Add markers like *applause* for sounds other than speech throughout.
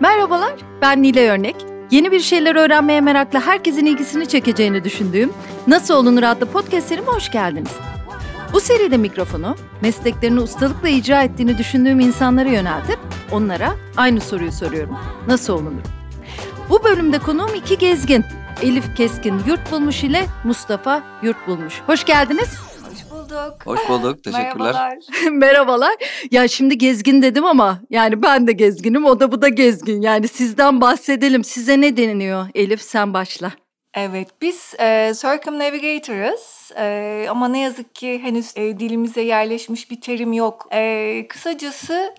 Merhabalar, ben Nile Örnek. Yeni bir şeyler öğrenmeye meraklı herkesin ilgisini çekeceğini düşündüğüm Nasıl Olunur adlı podcast serime hoş geldiniz. Bu seride mikrofonu mesleklerini ustalıkla icra ettiğini düşündüğüm insanlara yöneltip onlara aynı soruyu soruyorum. Nasıl olunur? Bu bölümde konuğum iki gezgin. Elif Keskin Yurt Bulmuş ile Mustafa Yurt Bulmuş. Hoş geldiniz. Hoş bulduk. Hoş bulduk. *laughs* Teşekkürler. Merhabalar. *laughs* Merhabalar. Ya şimdi gezgin dedim ama yani ben de gezginim, o da bu da gezgin. Yani sizden bahsedelim. Size ne deniliyor? Elif sen başla. Evet, biz e, circumnavigator'ız e, ama ne yazık ki henüz e, dilimize yerleşmiş bir terim yok. E, kısacası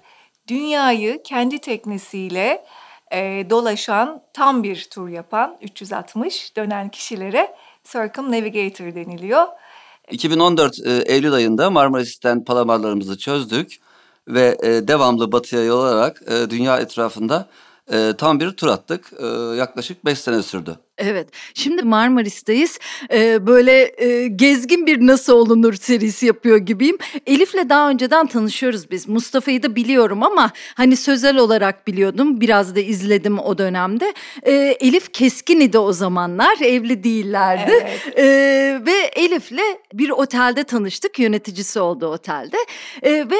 dünyayı kendi teknesiyle e, dolaşan, tam bir tur yapan, 360 dönen kişilere circumnavigator deniliyor. 2014 e, Eylül ayında Marmaris'ten palamarlarımızı çözdük ve e, devamlı batıya yol alarak e, dünya etrafında e, tam bir tur attık. E, yaklaşık 5 sene sürdü. Evet. Şimdi Marmaris'teyiz. Ee, böyle e, gezgin bir nasıl olunur serisi yapıyor gibiyim. Elif'le daha önceden tanışıyoruz biz. Mustafa'yı da biliyorum ama hani sözel olarak biliyordum. Biraz da izledim o dönemde. Ee, Elif keskin idi o zamanlar. Evli değillerdi. Evet. Ee, ve Elif'le bir otelde tanıştık. Yöneticisi oldu otelde. Ee, ve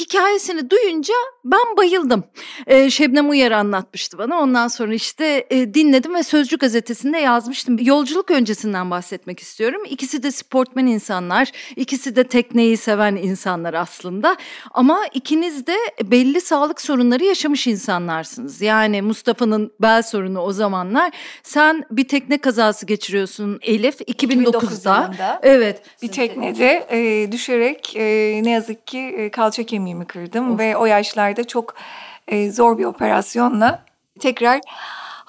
hikayesini duyunca ben bayıldım. Ee, Şebnem Uyar anlatmıştı bana. Ondan sonra işte e, dinledim ve Sözcü gazetesinde yazmıştım. Yolculuk öncesinden bahsetmek istiyorum. İkisi de sportmen insanlar, ikisi de tekneyi seven insanlar aslında. Ama ikiniz de belli sağlık sorunları yaşamış insanlarsınız. Yani Mustafa'nın bel sorunu o zamanlar. Sen bir tekne kazası geçiriyorsun Elif 2009'da. 2009 yılında. Evet. Bir teknede e, düşerek e, ne yazık ki e, kalça kemiğimi kırdım ve o yaşlarda çok e, zor bir operasyonla tekrar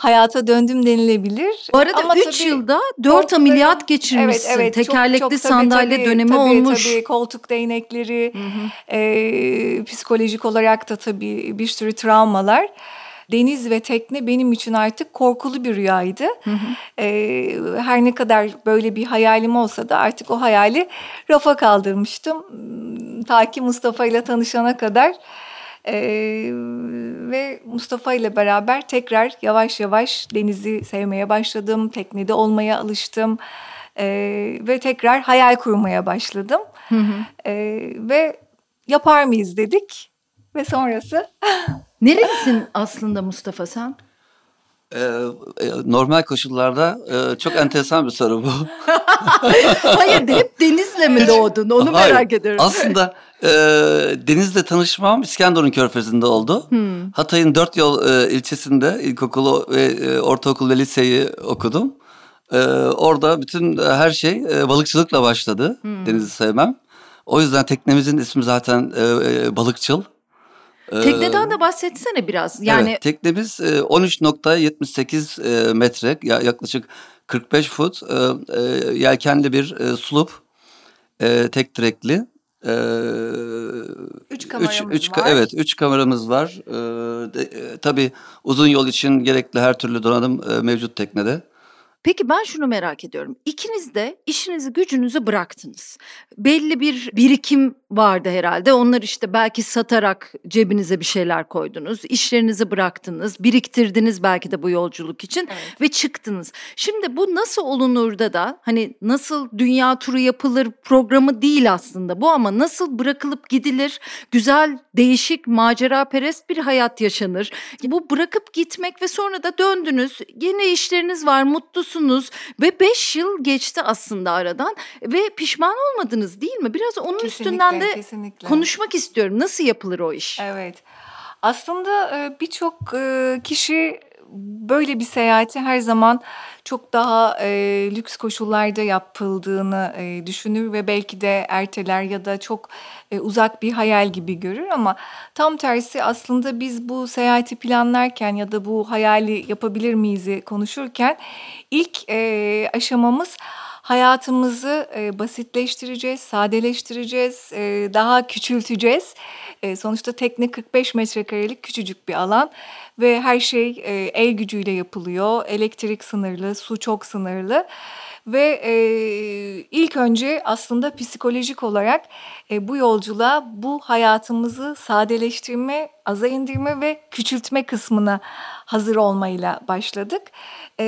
hayata döndüm denilebilir. Bu arada Ama 3 tabii yılda 4 korkularım- ameliyat geçirmişsin. Evet, evet. Çok- Tekerlekli çok tabii, sandalye tabii, dönemi tabii, olmuş. Tabii koltuk değnekleri, e, psikolojik olarak da tabii bir sürü travmalar. Deniz ve tekne benim için artık korkulu bir rüyaydı. E, her ne kadar böyle bir hayalim olsa da artık o hayali rafa kaldırmıştım. Ta ki Mustafa ile tanışana kadar. E, ve Mustafa ile beraber tekrar yavaş yavaş denizi sevmeye başladım. Teknede olmaya alıştım. E, ve tekrar hayal kurmaya başladım. E, ve yapar mıyız dedik. Ve sonrası Nerelisin aslında Mustafa sen? E, e, normal koşullarda e, çok enteresan bir soru bu. *laughs* Hayır hep denizle mi doğdun onu Hayır. merak ediyorum. Aslında e, Deniz'le tanışmam İskenderun Körfezi'nde oldu. Hmm. Hatay'ın Dört Yol e, ilçesinde ilkokulu ve e, ortaokul ve liseyi okudum. E, orada bütün e, her şey e, balıkçılıkla başladı. Hmm. Deniz'i sevmem. O yüzden teknemizin ismi zaten e, e, Balıkçıl. E, Tekneden de bahsetsene biraz. Yani Evet, teknemiz e, 13.78 e, metre ya- yaklaşık 45 fut e, e, yelkenli bir e, sulup e, tek direkli. E, Üç kameramız üç ka- var. Evet, üç kameramız var. E, de, e, tabii uzun yol için gerekli her türlü donanım e, mevcut teknede. Peki ben şunu merak ediyorum. İkiniz de işinizi gücünüzü bıraktınız. Belli bir birikim vardı herhalde. Onlar işte belki satarak cebinize bir şeyler koydunuz. İşlerinizi bıraktınız. Biriktirdiniz belki de bu yolculuk için Evet. ve çıktınız. Şimdi bu nasıl olunurda da hani nasıl dünya turu yapılır programı değil aslında bu ama nasıl bırakılıp gidilir güzel değişik macera perest bir hayat yaşanır. Bu bırakıp gitmek ve sonra da döndünüz yine işleriniz var mutlusunuz ve 5 yıl geçti aslında aradan ve pişman olmadınız değil mi? Biraz onun Kesinlikle, üstünden de kesinlikle. konuşmak istiyorum. Nasıl yapılır o iş? Evet. Aslında birçok kişi böyle bir seyahati her zaman çok daha e, lüks koşullarda yapıldığını e, düşünür ve belki de erteler ya da çok e, uzak bir hayal gibi görür ama tam tersi aslında biz bu seyahati planlarken ya da bu hayali yapabilir miyiz'i konuşurken ilk e, aşamamız hayatımızı e, basitleştireceğiz, sadeleştireceğiz, e, daha küçülteceğiz. E, sonuçta tekne 45 metrekarelik küçücük bir alan ve her şey e, el gücüyle yapılıyor. Elektrik sınırlı, su çok sınırlı Ve e, ilk önce aslında psikolojik olarak e, bu yolculuğa bu hayatımızı sadeleştirme, aza indirme ve küçültme kısmına hazır olmayla başladık. E,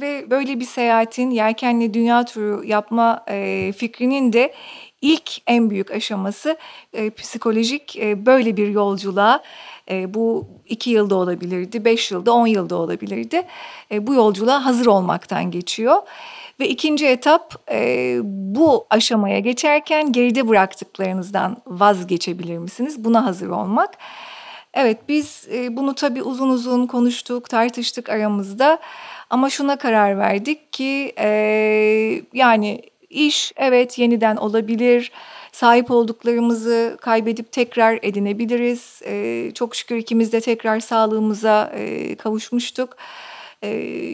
ve böyle bir seyahatin yelkenli dünya turu yapma e, fikrinin de ilk en büyük aşaması e, psikolojik e, böyle bir yolculuğa e, bu iki yılda olabilirdi, beş yılda, on yılda olabilirdi. E, bu yolculuğa hazır olmaktan geçiyor. Ve ikinci etap e, bu aşamaya geçerken geride bıraktıklarınızdan vazgeçebilir misiniz? Buna hazır olmak. Evet biz e, bunu tabii uzun uzun konuştuk, tartıştık aramızda. Ama şuna karar verdik ki e, yani iş evet yeniden olabilir. Sahip olduklarımızı kaybedip tekrar edinebiliriz. E, çok şükür ikimiz de tekrar sağlığımıza e, kavuşmuştuk. E,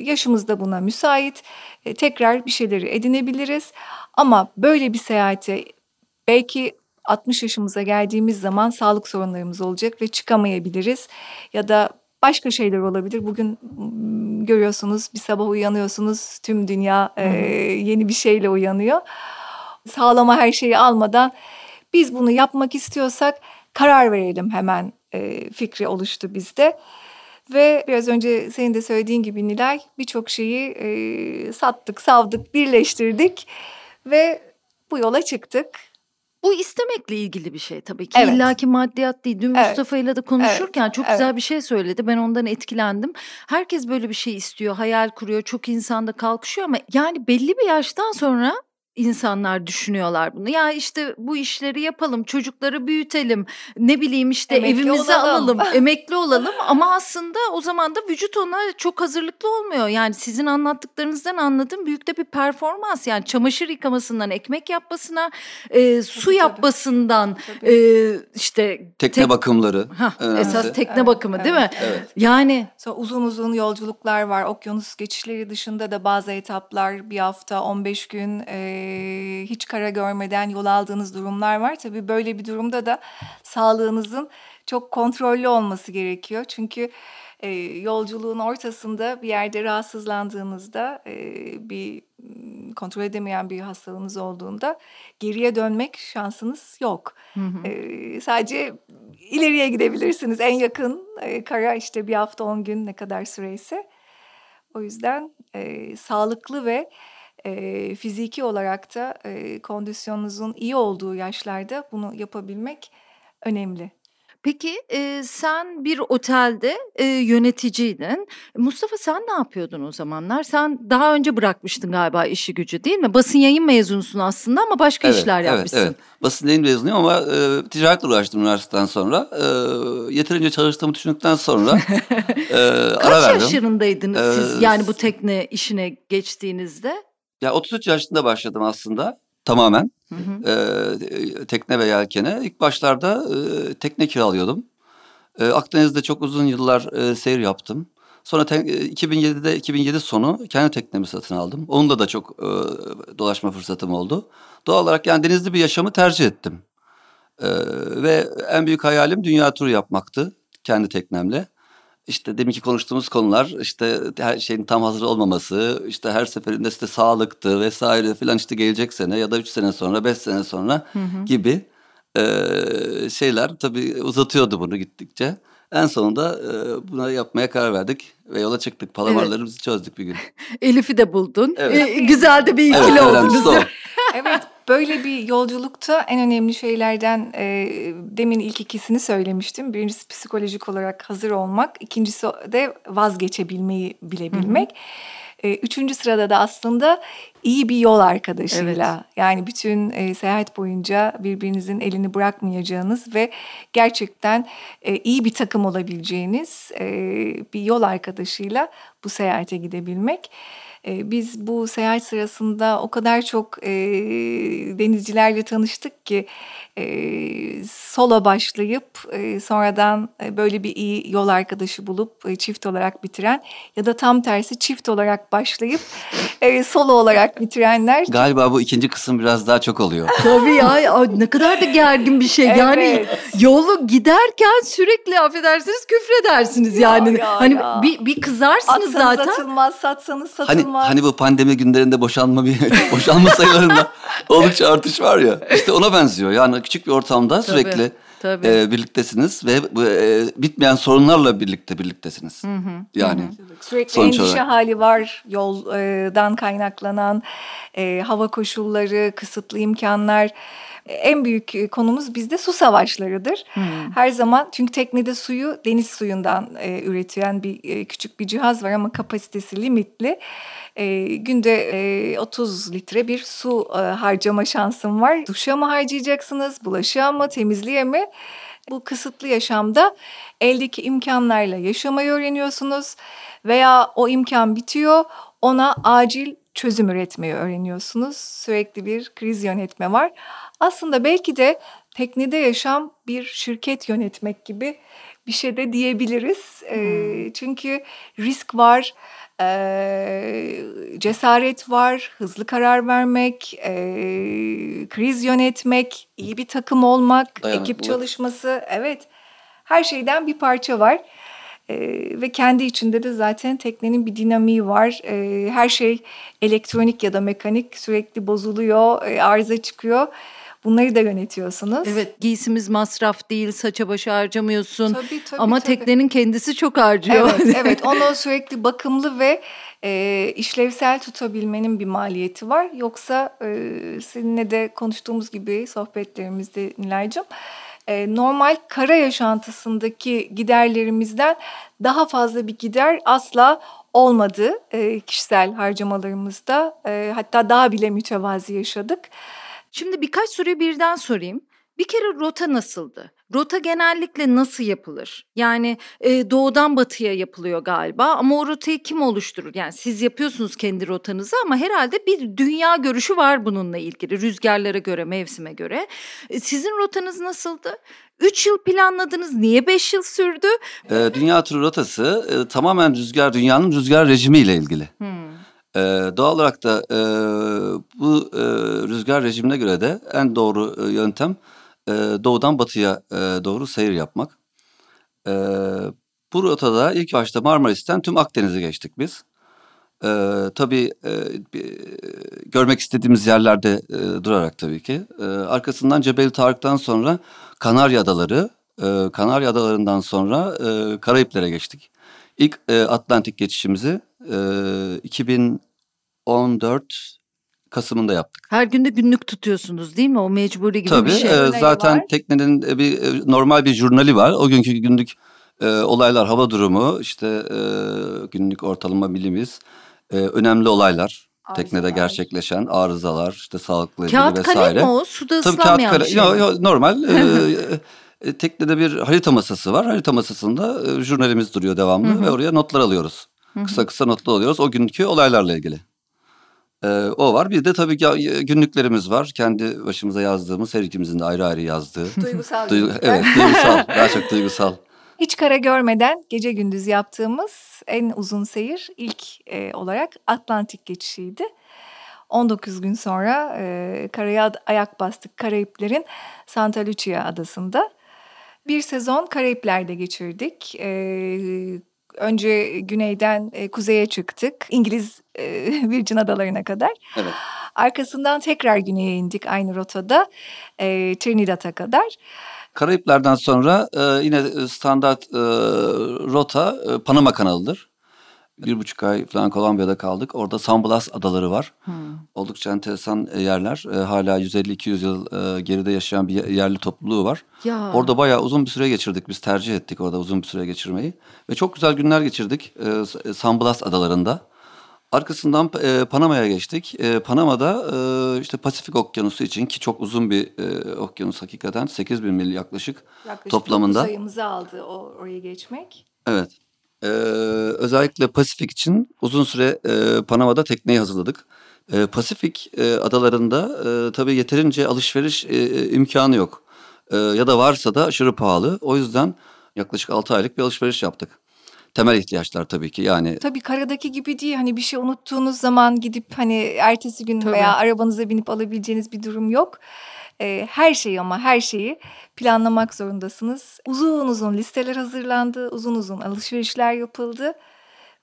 yaşımız da buna müsait. E, tekrar bir şeyleri edinebiliriz. Ama böyle bir seyahate belki 60 yaşımıza geldiğimiz zaman sağlık sorunlarımız olacak ve çıkamayabiliriz. Ya da başka şeyler olabilir. Bugün görüyorsunuz bir sabah uyanıyorsunuz tüm dünya e, yeni bir şeyle uyanıyor. Sağlama her şeyi almadan biz bunu yapmak istiyorsak karar verelim hemen e, fikri oluştu bizde. Ve biraz önce senin de söylediğin gibi Nilay birçok şeyi e, sattık, savdık, birleştirdik ve bu yola çıktık. Bu istemekle ilgili bir şey tabii ki. Evet. İlla ki maddiyat değil. Dün evet. Mustafa ile de konuşurken evet. çok evet. güzel bir şey söyledi. Ben ondan etkilendim. Herkes böyle bir şey istiyor, hayal kuruyor. Çok insanda kalkışıyor ama yani belli bir yaştan sonra insanlar düşünüyorlar bunu. Ya işte bu işleri yapalım, çocukları büyütelim, ne bileyim işte emekli evimizi olalım. alalım, *laughs* emekli olalım ama aslında o zaman da vücut ona çok hazırlıklı olmuyor. Yani sizin anlattıklarınızdan anladığım büyük de bir performans. Yani çamaşır yıkamasından ekmek yapmasına, e, su tabii, yapmasından tabii. E, işte tekne tek... bakımları. Heh, esas tekne evet, bakımı evet, değil mi? Evet. Yani Sonra uzun uzun yolculuklar var. Okyanus geçişleri dışında da bazı etaplar bir hafta, 15 gün e, hiç kara görmeden yol aldığınız durumlar var. Tabii böyle bir durumda da sağlığınızın çok kontrollü olması gerekiyor. Çünkü e, yolculuğun ortasında bir yerde rahatsızlandığınızda e, bir kontrol edemeyen bir hastalığınız olduğunda geriye dönmek şansınız yok. Hı hı. E, sadece ileriye gidebilirsiniz. En yakın e, kara işte bir hafta on gün ne kadar süreyse. O yüzden e, sağlıklı ve e, fiziki olarak da e, kondisyonunuzun iyi olduğu yaşlarda bunu yapabilmek önemli. Peki e, sen bir otelde e, yöneticiydin. Mustafa sen ne yapıyordun o zamanlar? Sen daha önce bırakmıştın galiba işi gücü değil mi? Basın yayın mezunusun aslında ama başka evet, işler yapmışsın. Evet, evet. Basın yayın mezunuyum ama e, ticaretle uğraştım üniversiteden sonra. E, yeterince çalıştığımı düşündükten sonra *laughs* e, ara verdim. Kaç yaşlarındaydınız siz yani bu tekne işine geçtiğinizde? Ya 33 yaşında başladım aslında tamamen. Hı hı. E, tekne ve yelkene. İlk başlarda e, tekne kiralıyordum. E, Akdeniz'de çok uzun yıllar e, seyir yaptım. Sonra te, 2007'de 2007 sonu kendi teknemi satın aldım. Onunla da çok e, dolaşma fırsatım oldu. Doğal olarak yani denizli bir yaşamı tercih ettim. E, ve en büyük hayalim dünya turu yapmaktı kendi teknemle işte deminki konuştuğumuz konular işte her şeyin tam hazır olmaması, işte her seferinde işte sağlıktı vesaire filan işte gelecek sene ya da üç sene sonra, beş sene sonra hı hı. gibi e, şeyler tabii uzatıyordu bunu gittikçe. En sonunda e, buna yapmaya karar verdik ve yola çıktık. Palamarlarımızı evet. çözdük bir gün. *laughs* Elif'i de buldun. Evet. E, güzel de bir ikili evet, oldunuz. Evet Böyle bir yolculukta en önemli şeylerden e, demin ilk ikisini söylemiştim. Birincisi psikolojik olarak hazır olmak. ikincisi de vazgeçebilmeyi bilebilmek. Hı hı. E, üçüncü sırada da aslında iyi bir yol arkadaşıyla. Evet. Yani bütün e, seyahat boyunca birbirinizin elini bırakmayacağınız ve gerçekten e, iyi bir takım olabileceğiniz e, bir yol arkadaşıyla bu seyahate gidebilmek. Ee, biz bu seyahat sırasında o kadar çok e, denizcilerle tanıştık ki e, solo başlayıp e, sonradan e, böyle bir iyi yol arkadaşı bulup e, çift olarak bitiren ya da tam tersi çift olarak başlayıp e, solo olarak bitirenler Galiba bu ikinci kısım biraz daha çok oluyor. *laughs* Tabii ya ay, ne kadar da gergin bir şey. Yani Evet. yolu giderken sürekli affedersiniz küfredersiniz yani. ya, hani ya. bir, bir kızarsınız atsanız zaten. atılmaz, satsanız Hani satılmaz. hani bu pandemi günlerinde boşanma bir *laughs* boşanma sayılarında oldukça artış var ya. İşte ona benziyor. Yani küçük bir ortamda sürekli tabii. e, birliktesiniz ve bu, e, bitmeyen sorunlarla birlikte birliktesiniz. Yani Sürekli Sonuç endişe olarak. hali var yoldan kaynaklanan e, hava koşulları, kısıtlı imkanlar. En büyük konumuz bizde su savaşlarıdır. Her zaman çünkü teknede suyu deniz suyundan e, üretilen bir e, küçük bir cihaz var ama kapasitesi limitli. E, günde e, 30 litre bir su e, harcama şansım var. Duşa mı harcayacaksınız, bulaşığa mı, temizliğe mi? Bu kısıtlı yaşamda eldeki imkanlarla yaşamayı öğreniyorsunuz veya o imkan bitiyor ona acil çözüm üretmeyi öğreniyorsunuz. Sürekli bir kriz yönetme var. Aslında belki de teknede yaşam bir şirket yönetmek gibi bir şey de diyebiliriz. Ee, çünkü risk var, ee, cesaret var, hızlı karar vermek, ee, kriz yönetmek, iyi bir takım olmak, Dayanıklılık. ekip çalışması. Evet, her şeyden bir parça var. Ee, ve kendi içinde de zaten teknenin bir dinamiği var. Ee, her şey elektronik ya da mekanik sürekli bozuluyor, e, arıza çıkıyor. Bunları da yönetiyorsunuz. Evet giysimiz masraf değil saça başa harcamıyorsun. Tabii, tabii, Ama tabii. teknenin kendisi çok harcıyor. Evet, *laughs* evet. Onu sürekli bakımlı ve e, işlevsel tutabilmenin bir maliyeti var. Yoksa e, seninle de konuştuğumuz gibi sohbetlerimizde Nilay'cığım e, normal kara yaşantısındaki giderlerimizden daha fazla bir gider asla olmadı e, kişisel harcamalarımızda. E, hatta daha bile mütevazi yaşadık. Şimdi birkaç soruyu birden sorayım. Bir kere rota nasıldı? Rota genellikle nasıl yapılır? Yani e, doğudan batıya yapılıyor galiba ama o rotayı kim oluşturur? Yani siz yapıyorsunuz kendi rotanızı ama herhalde bir dünya görüşü var bununla ilgili. Rüzgarlara göre, mevsime göre. E, sizin rotanız nasıldı? Üç yıl planladınız. Niye beş yıl sürdü? e, dünya turu rotası e, tamamen rüzgar dünyanın rüzgar rejimiyle ilgili. E, doğal olarak da e, bu e, rüzgar rejimine göre de en doğru e, yöntem e, doğudan batıya e, doğru seyir yapmak. E, bu rotada ilk başta Marmaris'ten tüm Akdeniz'i geçtik biz. E, tabii e, bir- görmek istediğimiz yerlerde e, durarak tabii ki. E, arkasından Cebel Tarık'tan sonra Kanarya Adaları, e, Kanarya Adaları'ndan sonra e, Karayiplere geçtik. İlk e, Atlantik geçişimizi e, 2014 Kasım'ında yaptık. Her günde günlük tutuyorsunuz değil mi? O mecburi gibi Tabii bir şey. e, Jurnali zaten var. teknenin e, bir e, normal bir jurnali var. O günkü günlük e, olaylar, hava durumu, işte e, günlük ortalama milimiz, e, önemli olaylar. Teknede Arızalar. gerçekleşen arızalar, işte sağlıkla ilgili Kağıt vesaire. kalem mi o? Suda Tabii kağıt ıslanmayan kalem. şey. Yo, yo, normal. *laughs* e, e, teknede bir harita masası var. Harita masasında e, jurnalimiz duruyor devamlı ve oraya notlar alıyoruz. Kısa kısa notlar alıyoruz o günkü olaylarla ilgili. E, o var. Bir de tabii ki günlüklerimiz var. Kendi başımıza yazdığımız, her ikimizin de ayrı ayrı yazdığı. *laughs* Duygusal Duygu- evet, duygusal. Daha çok duygusal. *laughs* Hiç kara görmeden gece gündüz yaptığımız en uzun seyir ilk e, olarak Atlantik geçişiydi. 19 gün sonra e, karaya ayak bastık Karayiplerin Santa Lucia adasında. Bir sezon Karayipler'de geçirdik. E, önce güneyden e, kuzeye çıktık. İngiliz e, *laughs* Virgin Adalarına kadar. Evet. Arkasından tekrar güneye indik aynı rotada e, Trinidad'a kadar. Karayipler'den sonra e, yine standart e, rota e, Panama kanalıdır. Bir buçuk ay falan Kolombiya'da kaldık. Orada San Blas adaları var. Oldukça enteresan e, yerler. E, hala 150-200 yıl e, geride yaşayan bir yerli topluluğu var. Ya. Orada bayağı uzun bir süre geçirdik. Biz tercih ettik orada uzun bir süre geçirmeyi. Ve çok güzel günler geçirdik e, San Blas adalarında. Arkasından e, Panama'ya geçtik. E, Panama'da e, işte Pasifik Okyanusu için ki çok uzun bir e, okyanus hakikaten 8000 mil yaklaşık, Yaklaşık toplamında. dokuz ayımızı aldı o, oraya geçmek. Evet. Ee, özellikle Pasifik için uzun süre e, Panama'da tekneyi hazırladık. E, Pasifik e, adalarında e, tabii yeterince alışveriş e, e, imkanı yok. E, ya da varsa da aşırı pahalı. O yüzden yaklaşık 6 aylık bir alışveriş yaptık. Temel ihtiyaçlar tabii ki yani. Tabii karadaki gibi değil hani bir şey unuttuğunuz zaman gidip hani ertesi gün Tabii. veya arabanıza binip alabileceğiniz bir durum yok. Ee, her şeyi ama her şeyi planlamak zorundasınız. Uzun uzun listeler hazırlandı, uzun uzun alışverişler yapıldı.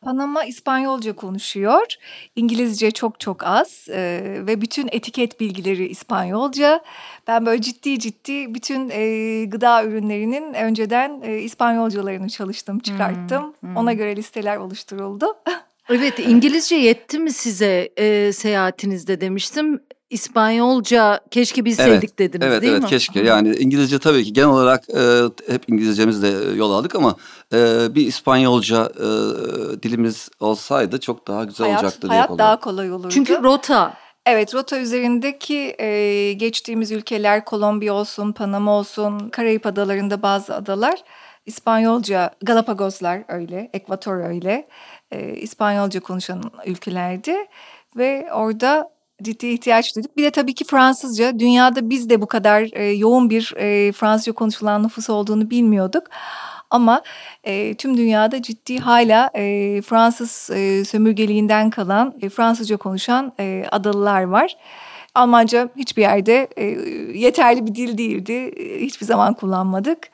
Panama İspanyolca konuşuyor, İngilizce çok çok az e, ve bütün etiket bilgileri İspanyolca. Ben böyle ciddi ciddi bütün e, gıda ürünlerinin önceden e, İspanyolcalarını çalıştım, çıkarttım. Hmm, hmm. Ona göre listeler oluşturuldu. *laughs* Evet İngilizce yetti mi size e, seyahatinizde demiştim. İspanyolca keşke bilseydik dediniz Evet değil evet mi? keşke yani İngilizce tabii ki genel olarak e, hep İngilizcemizle yol aldık ama e, bir İspanyolca e, dilimiz olsaydı çok daha güzel hayat olacaktı diye hayat oluyor. daha kolay olurdu. Çünkü rota Evet rota üzerindeki e, geçtiğimiz ülkeler Kolombiya olsun, Panama olsun, Karayip adalarında bazı adalar İspanyolca, Galapagoslar öyle, Ekvator öyle, e, İspanyolca konuşan ülkelerdi ve orada ciddi ihtiyaç duyduk. Bir de tabii ki Fransızca. Dünyada biz de bu kadar e, yoğun bir e, Fransızca konuşulan nüfus olduğunu bilmiyorduk. Ama e, tüm dünyada ciddi hala e, Fransız e, sömürgeliğinden kalan e, Fransızca konuşan e, adalılar var. Almanca hiçbir yerde e, yeterli bir dil değildi. E, hiçbir zaman kullanmadık.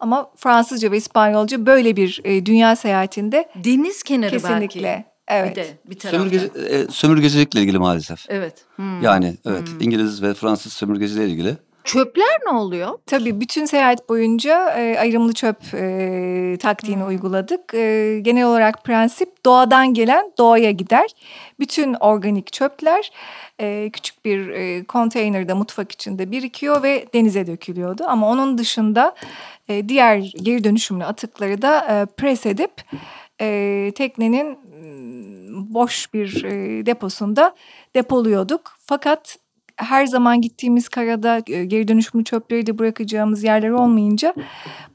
Ama Fransızca ve İspanyolca böyle bir e, dünya seyahatinde deniz kenarı kesinlikle. belki. Evet. Bir de bir taraftan. Sömürgeci, e, sömürgecilikle ilgili maalesef. Evet. Hmm. Yani evet İngiliz ve Fransız sömürgeciliğe ilgili. Çöpler ne oluyor? Tabii bütün seyahat boyunca e, ayrımlı çöp e, taktiğini uyguladık. E, genel olarak prensip doğadan gelen doğaya gider. Bütün organik çöpler e, küçük bir e, konteynerde mutfak içinde birikiyor ve denize dökülüyordu. Ama onun dışında e, diğer geri dönüşümlü atıkları da e, pres edip e, teknenin mm, boş bir e, deposunda depoluyorduk. Fakat her zaman gittiğimiz karada e, geri dönüşümlü çöpleri de bırakacağımız yerler olmayınca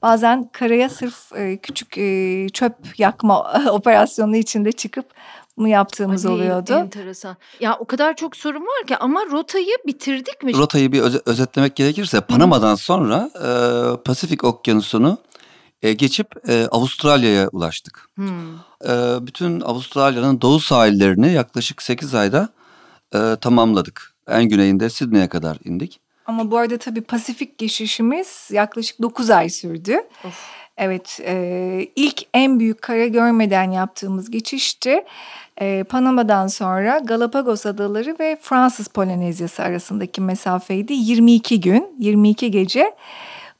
bazen karaya sırf e, küçük e, çöp yakma *laughs* operasyonu içinde çıkıp bunu yaptığımız Ay, oluyordu. Enteresan. Ya o kadar çok sorun var ki ama rotayı bitirdik mi? Rotayı bir öze- özetlemek gerekirse Panama'dan sonra e, Pasifik Okyanusu'nu e, geçip e, Avustralya'ya ulaştık. Hmm. E, bütün Avustralya'nın doğu sahillerini yaklaşık 8 ayda e, tamamladık. En güneyinde Sydney'e kadar indik. Ama bu arada tabii Pasifik geçişimiz yaklaşık 9 ay sürdü. Of. Evet, e, ilk en büyük kara görmeden yaptığımız geçişti. E, Panama'dan sonra Galapagos Adaları ve Fransız Polinezyası arasındaki mesafeydi. 22 gün, 22 gece.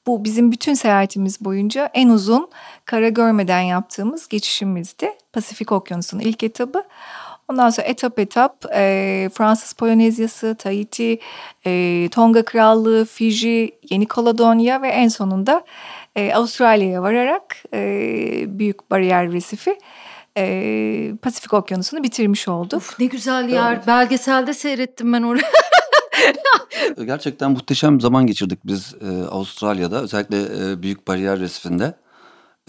Bu bizim bütün seyahatimiz boyunca en uzun kara görmeden yaptığımız geçişimizdi. Pasifik Okyanusu'nun ilk etabı. Ondan sonra etap etap e, Fransız Polinezyası, Tahiti, e, Tonga Krallığı, Fiji, Yeni Kaledonya ve en sonunda e, Avustralya'ya vararak e, Büyük Bariyer Resifi e, Pasifik Okyanusu'nu bitirmiş olduk. Of, ne güzel yer. Belgeselde seyrettim ben orayı. *laughs* *laughs* Gerçekten muhteşem zaman geçirdik biz e, Avustralya'da. Özellikle e, Büyük Bariyer Resifinde.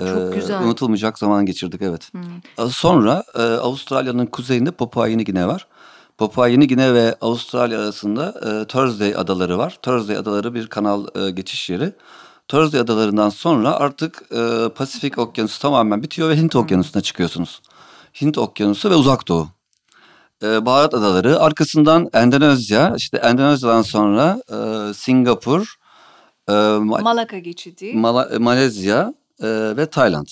E, Çok güzel. Unutulmayacak zaman geçirdik evet. E, Sonra e, Avustralya'nın kuzeyinde Papua Yeni Gine var. Papua Yeni Gine ve Avustralya arasında e, Thursday adaları var. Thursday adaları bir kanal e, geçiş yeri. Thursday adalarından sonra artık e, Pasifik Okyanusu tamamen bitiyor ve Hint Okyanusu'na çıkıyorsunuz. Hint Okyanusu ve Uzak Doğu. E, Baharat Adaları, arkasından Endonezya, işte Endonezya'dan sonra e, Singapur, e, Ma- Malaka geçidi. Mala- e, Malezya e, ve Tayland.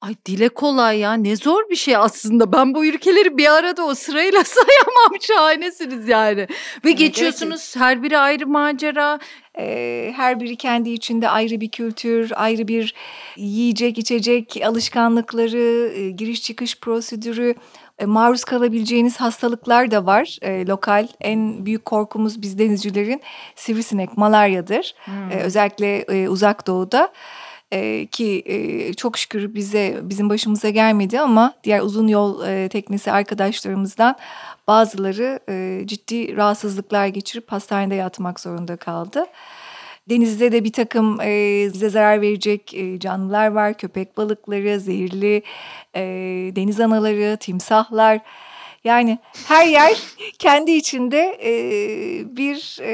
Ay dile kolay ya. Ne zor bir şey aslında. Ben bu ülkeleri bir arada o sırayla *laughs* sayamam. Şahanesiniz yani. Ve geçiyorsunuz her biri ayrı macera. Ee, her biri kendi içinde ayrı bir kültür, ayrı bir yiyecek, içecek alışkanlıkları, e, giriş çıkış prosedürü, e, maruz kalabileceğiniz hastalıklar da var. E, lokal en büyük korkumuz biz denizcilerin sivrisinek, malaryadır. E, özellikle e, uzak doğuda. E, ki e, çok şükür bize bizim başımıza gelmedi ama diğer uzun yol e, teknesi arkadaşlarımızdan bazıları e, ciddi rahatsızlıklar geçirip hastanede yatmak zorunda kaldı. Denizde de bir takım e, bize zarar verecek e, canlılar var. Köpek balıkları, zehirli e, deniz anaları, timsahlar. Yani her yer *laughs* kendi içinde e, bir e,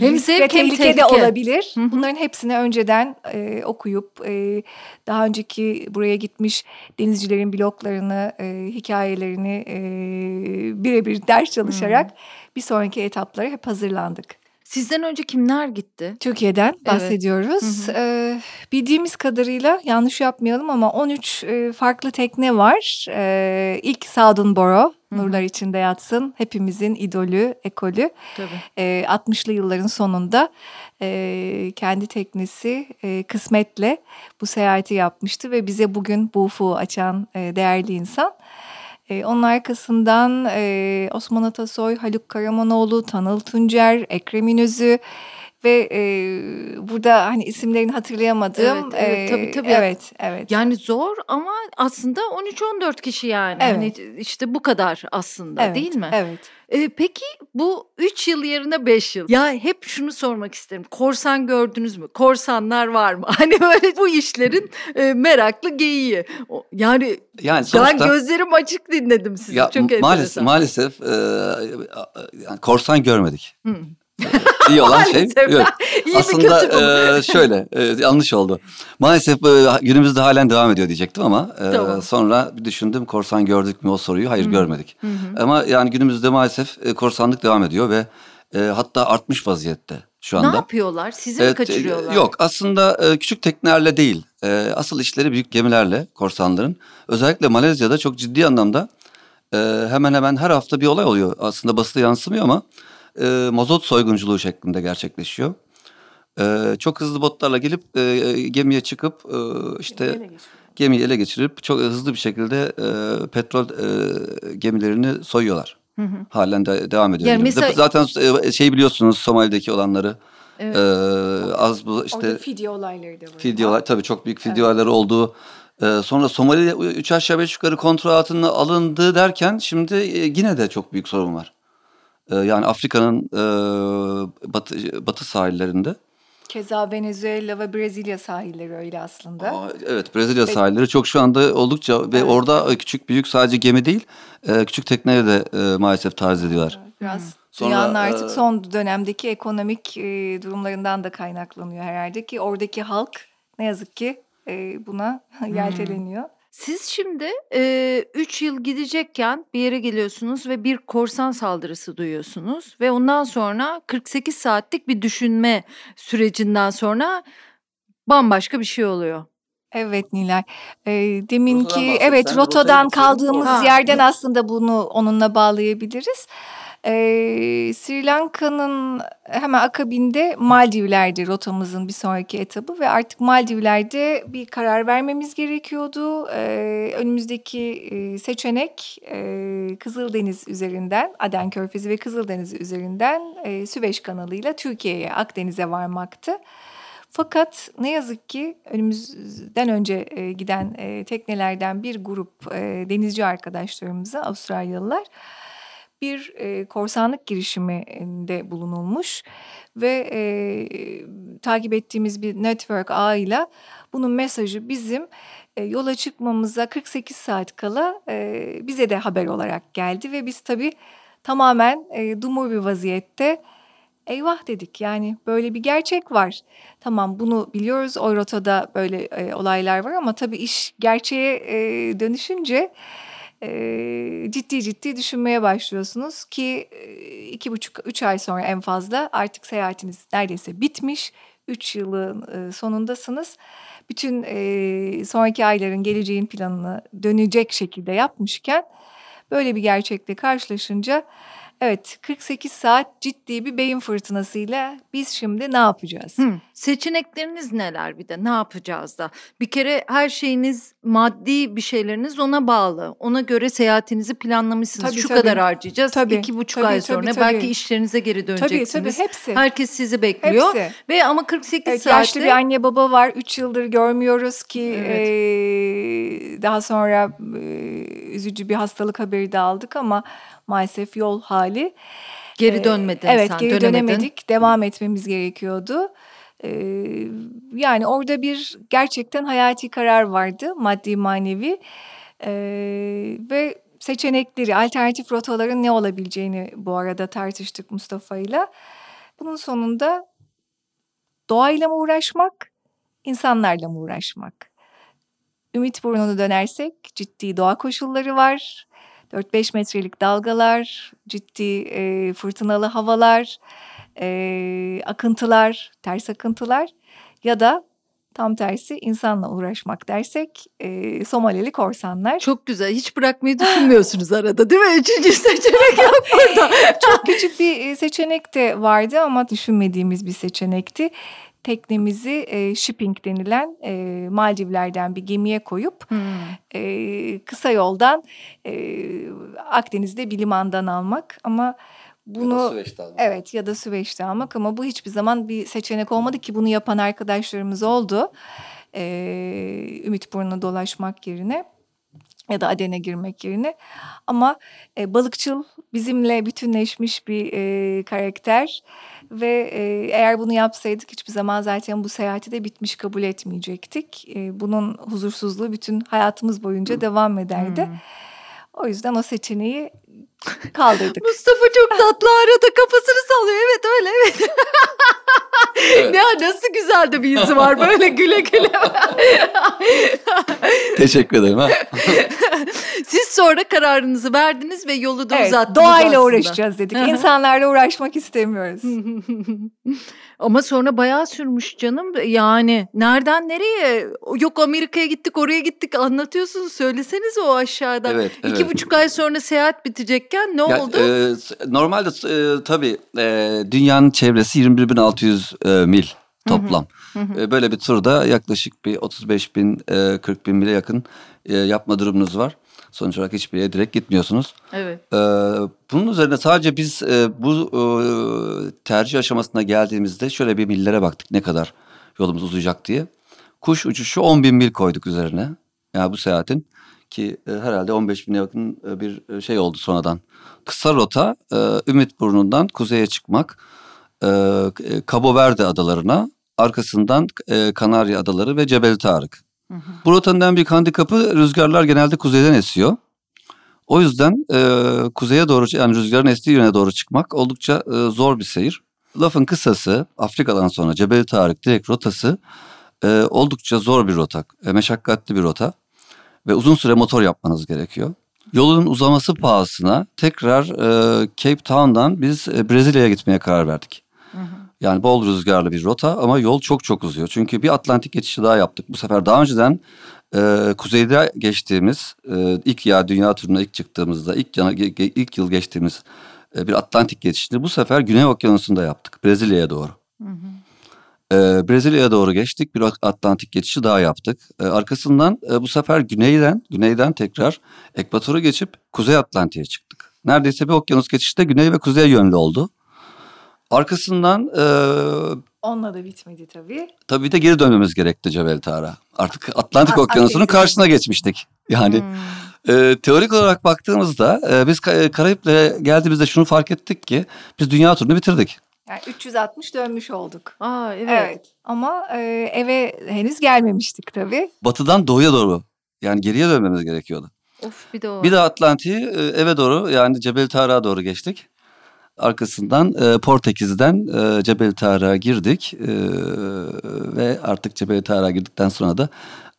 Hem risk ve hem tehlike de tehlike. olabilir. Hı hı. Bunların hepsini önceden e, okuyup e, daha önceki buraya gitmiş denizcilerin bloglarını, e, hikayelerini e, birebir ders çalışarak bir sonraki etaplara hep hazırlandık. Sizden önce kimler gitti? Türkiye'den Evet. bahsediyoruz. Hı Ee, bildiğimiz kadarıyla yanlış yapmayalım ama 13 e, farklı tekne var. Ee, ilk Southern Nurlar içinde yatsın. Hepimizin idolü, ekolü. Tabii. Ee, 60'lı yılların sonunda e, kendi teknesi e, kısmetle bu seyahati yapmıştı ve bize bugün bu ufuğu açan e, değerli insan. E, onun arkasından Osman Atasoy, Haluk Karamanoğlu, Tanıl Tuncer, Ekrem İnözü ve e, burada hani isimlerini hatırlayamadığım. Evet, evet, e, tabii, tabii. Evet, evet. Yani zor ama aslında 13-14 kişi yani. Evet. Hani işte bu kadar aslında evet, değil mi? Evet. Ee, peki bu 3 yıl yerine 5 yıl. Ya hep şunu sormak isterim. Korsan gördünüz mü? Korsanlar var mı? *laughs* Hani böyle bu işlerin e, meraklı geyiği. Yani Yani ben sonuçta gözlerim açık dinledim sizi. ya, Çok maalesef enteresan. maalesef e, yani korsan görmedik. Hı. İyi olan şey yok. Mi Aslında e, şöyle e, yanlış oldu. Maalesef e, günümüzde halen devam ediyor diyecektim ama e, Tamam. sonra bir düşündüm korsan gördük mü o soruyu. Hayır görmedik. Hı hı. Ama yani günümüzde maalesef e, korsanlık devam ediyor ve e, hatta artmış vaziyette şu anda. Ne yapıyorlar? Sizi mi Evet, e, kaçırıyorlar? Yok aslında e, küçük teknelerle değil. E, asıl işleri büyük gemilerle korsanların. Özellikle Malezya'da çok ciddi anlamda e, hemen hemen her hafta bir olay oluyor. Aslında basına yansımıyor ama e, mazot soygunculuğu şeklinde gerçekleşiyor. E, çok hızlı botlarla gelip e, gemiye çıkıp e, işte gemiyi ele geçirip çok hızlı bir şekilde e, petrol e, gemilerini soyuyorlar. Hı hı. Halen de devam ediyor. Yani mesela- Zaten e, şey biliyorsunuz Somali'deki olanları. Evet. Ee, az bu işte Orada fidye olayları da var. fidyolar tabii çok büyük fidyolar olduğu. Ee, sonra Somali üç aşağı beş yukarı kontrol altına alındı derken şimdi e, yine de çok büyük sorun var. Ee, yani Afrika'nın e, batı, batı sahillerinde. Keza Venezuela ve Brezilya sahilleri öyle aslında. Aa, evet Brezilya sahilleri çok şu anda oldukça ve Evet. orada küçük büyük sadece gemi değil e, küçük tekneleri de e, maalesef taciz ediyorlar. Biraz Sonra, dünyanın artık e, son dönemdeki ekonomik e, durumlarından da kaynaklanıyor herhalde ki oradaki halk ne yazık ki e, buna *laughs* yelteleniyor. Siz şimdi 3 yıl gidecekken bir yere geliyorsunuz ve bir korsan saldırısı duyuyorsunuz ve ondan sonra 48 saatlik bir düşünme sürecinden sonra bambaşka bir şey oluyor. Evet Nilay. E, deminki bahsetsen evet rotadan kaldığımız Ha. yerden aslında bunu onunla bağlayabiliriz. E, Sri Lanka'nın hemen akabinde Maldivler'di rotamızın bir sonraki etabı ve artık Maldivler'de bir karar vermemiz gerekiyordu. E, önümüzdeki seçenek e, Kızıldeniz üzerinden, Aden Körfezi ve Kızıldeniz üzerinden e, Süveyş kanalıyla Türkiye'ye, Akdeniz'e varmaktı. Fakat ne yazık ki önümüzden önce e, giden e, teknelerden bir grup e, denizci arkadaşlarımıza Avustralyalılar bir e, korsanlık girişiminde bulunulmuş ve e, takip ettiğimiz bir network ağıyla bunun mesajı bizim e, yola çıkmamıza 48 saat kala e, bize de haber olarak geldi ve biz tabii tamamen e, dumur bir vaziyette eyvah! dedik. Yani böyle bir gerçek var. Tamam bunu biliyoruz. O rotada böyle e, olaylar var ama tabii iş gerçeğe e, dönüşünce ciddi ciddi düşünmeye başlıyorsunuz ki iki buçuk üç ay sonra en fazla artık seyahatiniz neredeyse bitmiş. Üç yılın sonundasınız. Bütün sonraki ayların geleceğin planını dönecek şekilde yapmışken böyle bir gerçekle karşılaşınca evet 48 saat ciddi bir beyin fırtınasıyla biz şimdi ne yapacağız? Hı. Seçenekleriniz neler bir de ne yapacağız da? Bir kere her şeyiniz maddi bir şeyleriniz ona bağlı. Ona göre seyahatinizi planlamışsınız. Tabii, Şu tabii. kadar harcayacağız. Tabii, iki buçuk tabii, ay tabii, sonra tabii. belki işlerinize geri Tabii döneceksiniz. tabii hepsi. Herkes sizi bekliyor. Hepsi. Ve ama 48 Evet, saatte yaşlı bir anne baba var. Üç yıldır görmüyoruz ki Evet. eee, daha sonra eee, üzücü bir hastalık haberi de aldık ama maalesef yol hali. geri Eee, dönmedin Evet sen. geri dönemedin. dönemedik. Devam etmemiz gerekiyordu. Eee, yani orada bir gerçekten hayati karar vardı maddi manevi Eee, ve seçenekleri, alternatif rotaların ne olabileceğini bu arada tartıştık Mustafa ile. Bunun sonunda doğayla mı uğraşmak, insanlarla mı uğraşmak? Ümit burnunu dönersek ciddi doğa koşulları var. 4-5 metrelik dalgalar, ciddi e, fırtınalı havalar, e, akıntılar, ters akıntılar ya da tam tersi insanla uğraşmak dersek e, Somalili korsanlar. Çok güzel. Hiç bırakmayı düşünmüyorsunuz arada değil mi? Üçüncü seçenek yok burada. *laughs* Çok küçük bir seçenek de vardı ama düşünmediğimiz bir seçenekti teknemizi e, shipping denilen e, Maldivler'den bir gemiye koyup hmm. e, kısa yoldan e, Akdeniz'de bir limandan almak ama bunu ya da Süveyş'te almak. Evet ya da Süveyş'te almak ama bu hiçbir zaman bir seçenek olmadı ki bunu yapan arkadaşlarımız oldu. Ee, Ümit Burnu'na dolaşmak yerine ya da Aden'e girmek yerine ama e, balıkçıl bizimle bütünleşmiş bir e, karakter ve e, eğer bunu yapsaydık hiçbir zaman zaten bu seyahati de bitmiş kabul etmeyecektik. E, bunun huzursuzluğu bütün hayatımız boyunca devam ederdi. Hmm. O yüzden o seçeneği kaldırdık. *laughs* Mustafa çok tatlı arada kafasını sallıyor. Evet öyle evet. evet. ya nasıl güzel de bir yüzü var böyle güle güle. *laughs* Teşekkür ederim. Ha. *laughs* Siz sonra kararınızı verdiniz ve yolu da evet, uzattınız Doğayla aslında. uğraşacağız dedik. İnsanlarla uğraşmak istemiyoruz. Ama sonra bayağı sürmüş canım. Yani nereden nereye? Yok Amerika'ya gittik oraya gittik anlatıyorsunuz. Söyleseniz o aşağıda. Evet, evet. İki buçuk ay sonra seyahat bitecekken ne ya, oldu? E, normalde e, tabii e, dünyanın çevresi 21.600 e, mil toplam. Hı hı. E, böyle bir turda yaklaşık bir 35 bin, e, 40 bin mile yakın e, yapma durumunuz var. Sonuç olarak hiçbir yere direkt gitmiyorsunuz. Evet. Ee, bunun üzerine sadece biz e, bu e, tercih aşamasına geldiğimizde şöyle bir millere baktık ne kadar yolumuz uzayacak diye. Kuş uçuşu 10 bin mil koyduk üzerine. Yani bu seyahatin ki e, herhalde 15 bine yakın e, bir şey oldu sonradan. Kısa rota e, Ümit Burnu'ndan kuzeye çıkmak. E, Cabo Verde adalarına arkasından e, Kanarya Adaları ve Cebel Tarık. Hı hı. Bu rotanın en büyük handikapı rüzgarlar genelde kuzeyden esiyor. O yüzden e, kuzeye doğru yani rüzgarın estiği yöne doğru çıkmak oldukça e, zor bir seyir. Lafın kısası Afrika'dan sonra Cebel Tarık direkt rotası e, oldukça zor bir rota, e, meşakkatli bir rota ve uzun süre motor yapmanız gerekiyor. Yolun uzaması pahasına tekrar e, Cape Town'dan biz e, Brezilya'ya gitmeye karar verdik. Yani bol rüzgarlı bir rota ama yol çok çok uzuyor. Çünkü bir Atlantik geçişi daha yaptık. Bu sefer daha önceden e, kuzeyde geçtiğimiz e, ilk ya dünya turuna ilk çıktığımızda ilk yana, ilk yıl geçtiğimiz e, bir Atlantik geçişini bu sefer Güney Okyanusu'nda yaptık. Brezilya'ya doğru. Hı hı. E, Brezilya'ya doğru geçtik. Bir Atlantik geçişi daha yaptık. E, arkasından e, bu sefer güneyden güneyden tekrar ekvatoru geçip Kuzey Atlantik'e çıktık. Neredeyse bir okyanus geçişi de güney ve kuzey yönlü oldu. Arkasından... E, Onunla da bitmedi tabii. Tabii de geri dönmemiz gerekti Cebel Tar'a. Artık Atlantik Okyanusu'nun karşısına geçmiştik. Yani hmm. e, teorik olarak baktığımızda e, biz Karayip'lere geldiğimizde şunu fark ettik ki biz dünya turunu bitirdik. Yani 360 dönmüş olduk. Aa evet. evet. Ama e, eve henüz gelmemiştik tabii. Batıdan doğuya doğru yani geriye dönmemiz gerekiyordu. Of bir de o. Bir de Atlantik'i e, eve doğru yani Cebel Tar'a doğru geçtik. Arkasından e, Portekiz'den e, Cebel Tarık'a girdik e, ve artık Cebel Tarık'a girdikten sonra da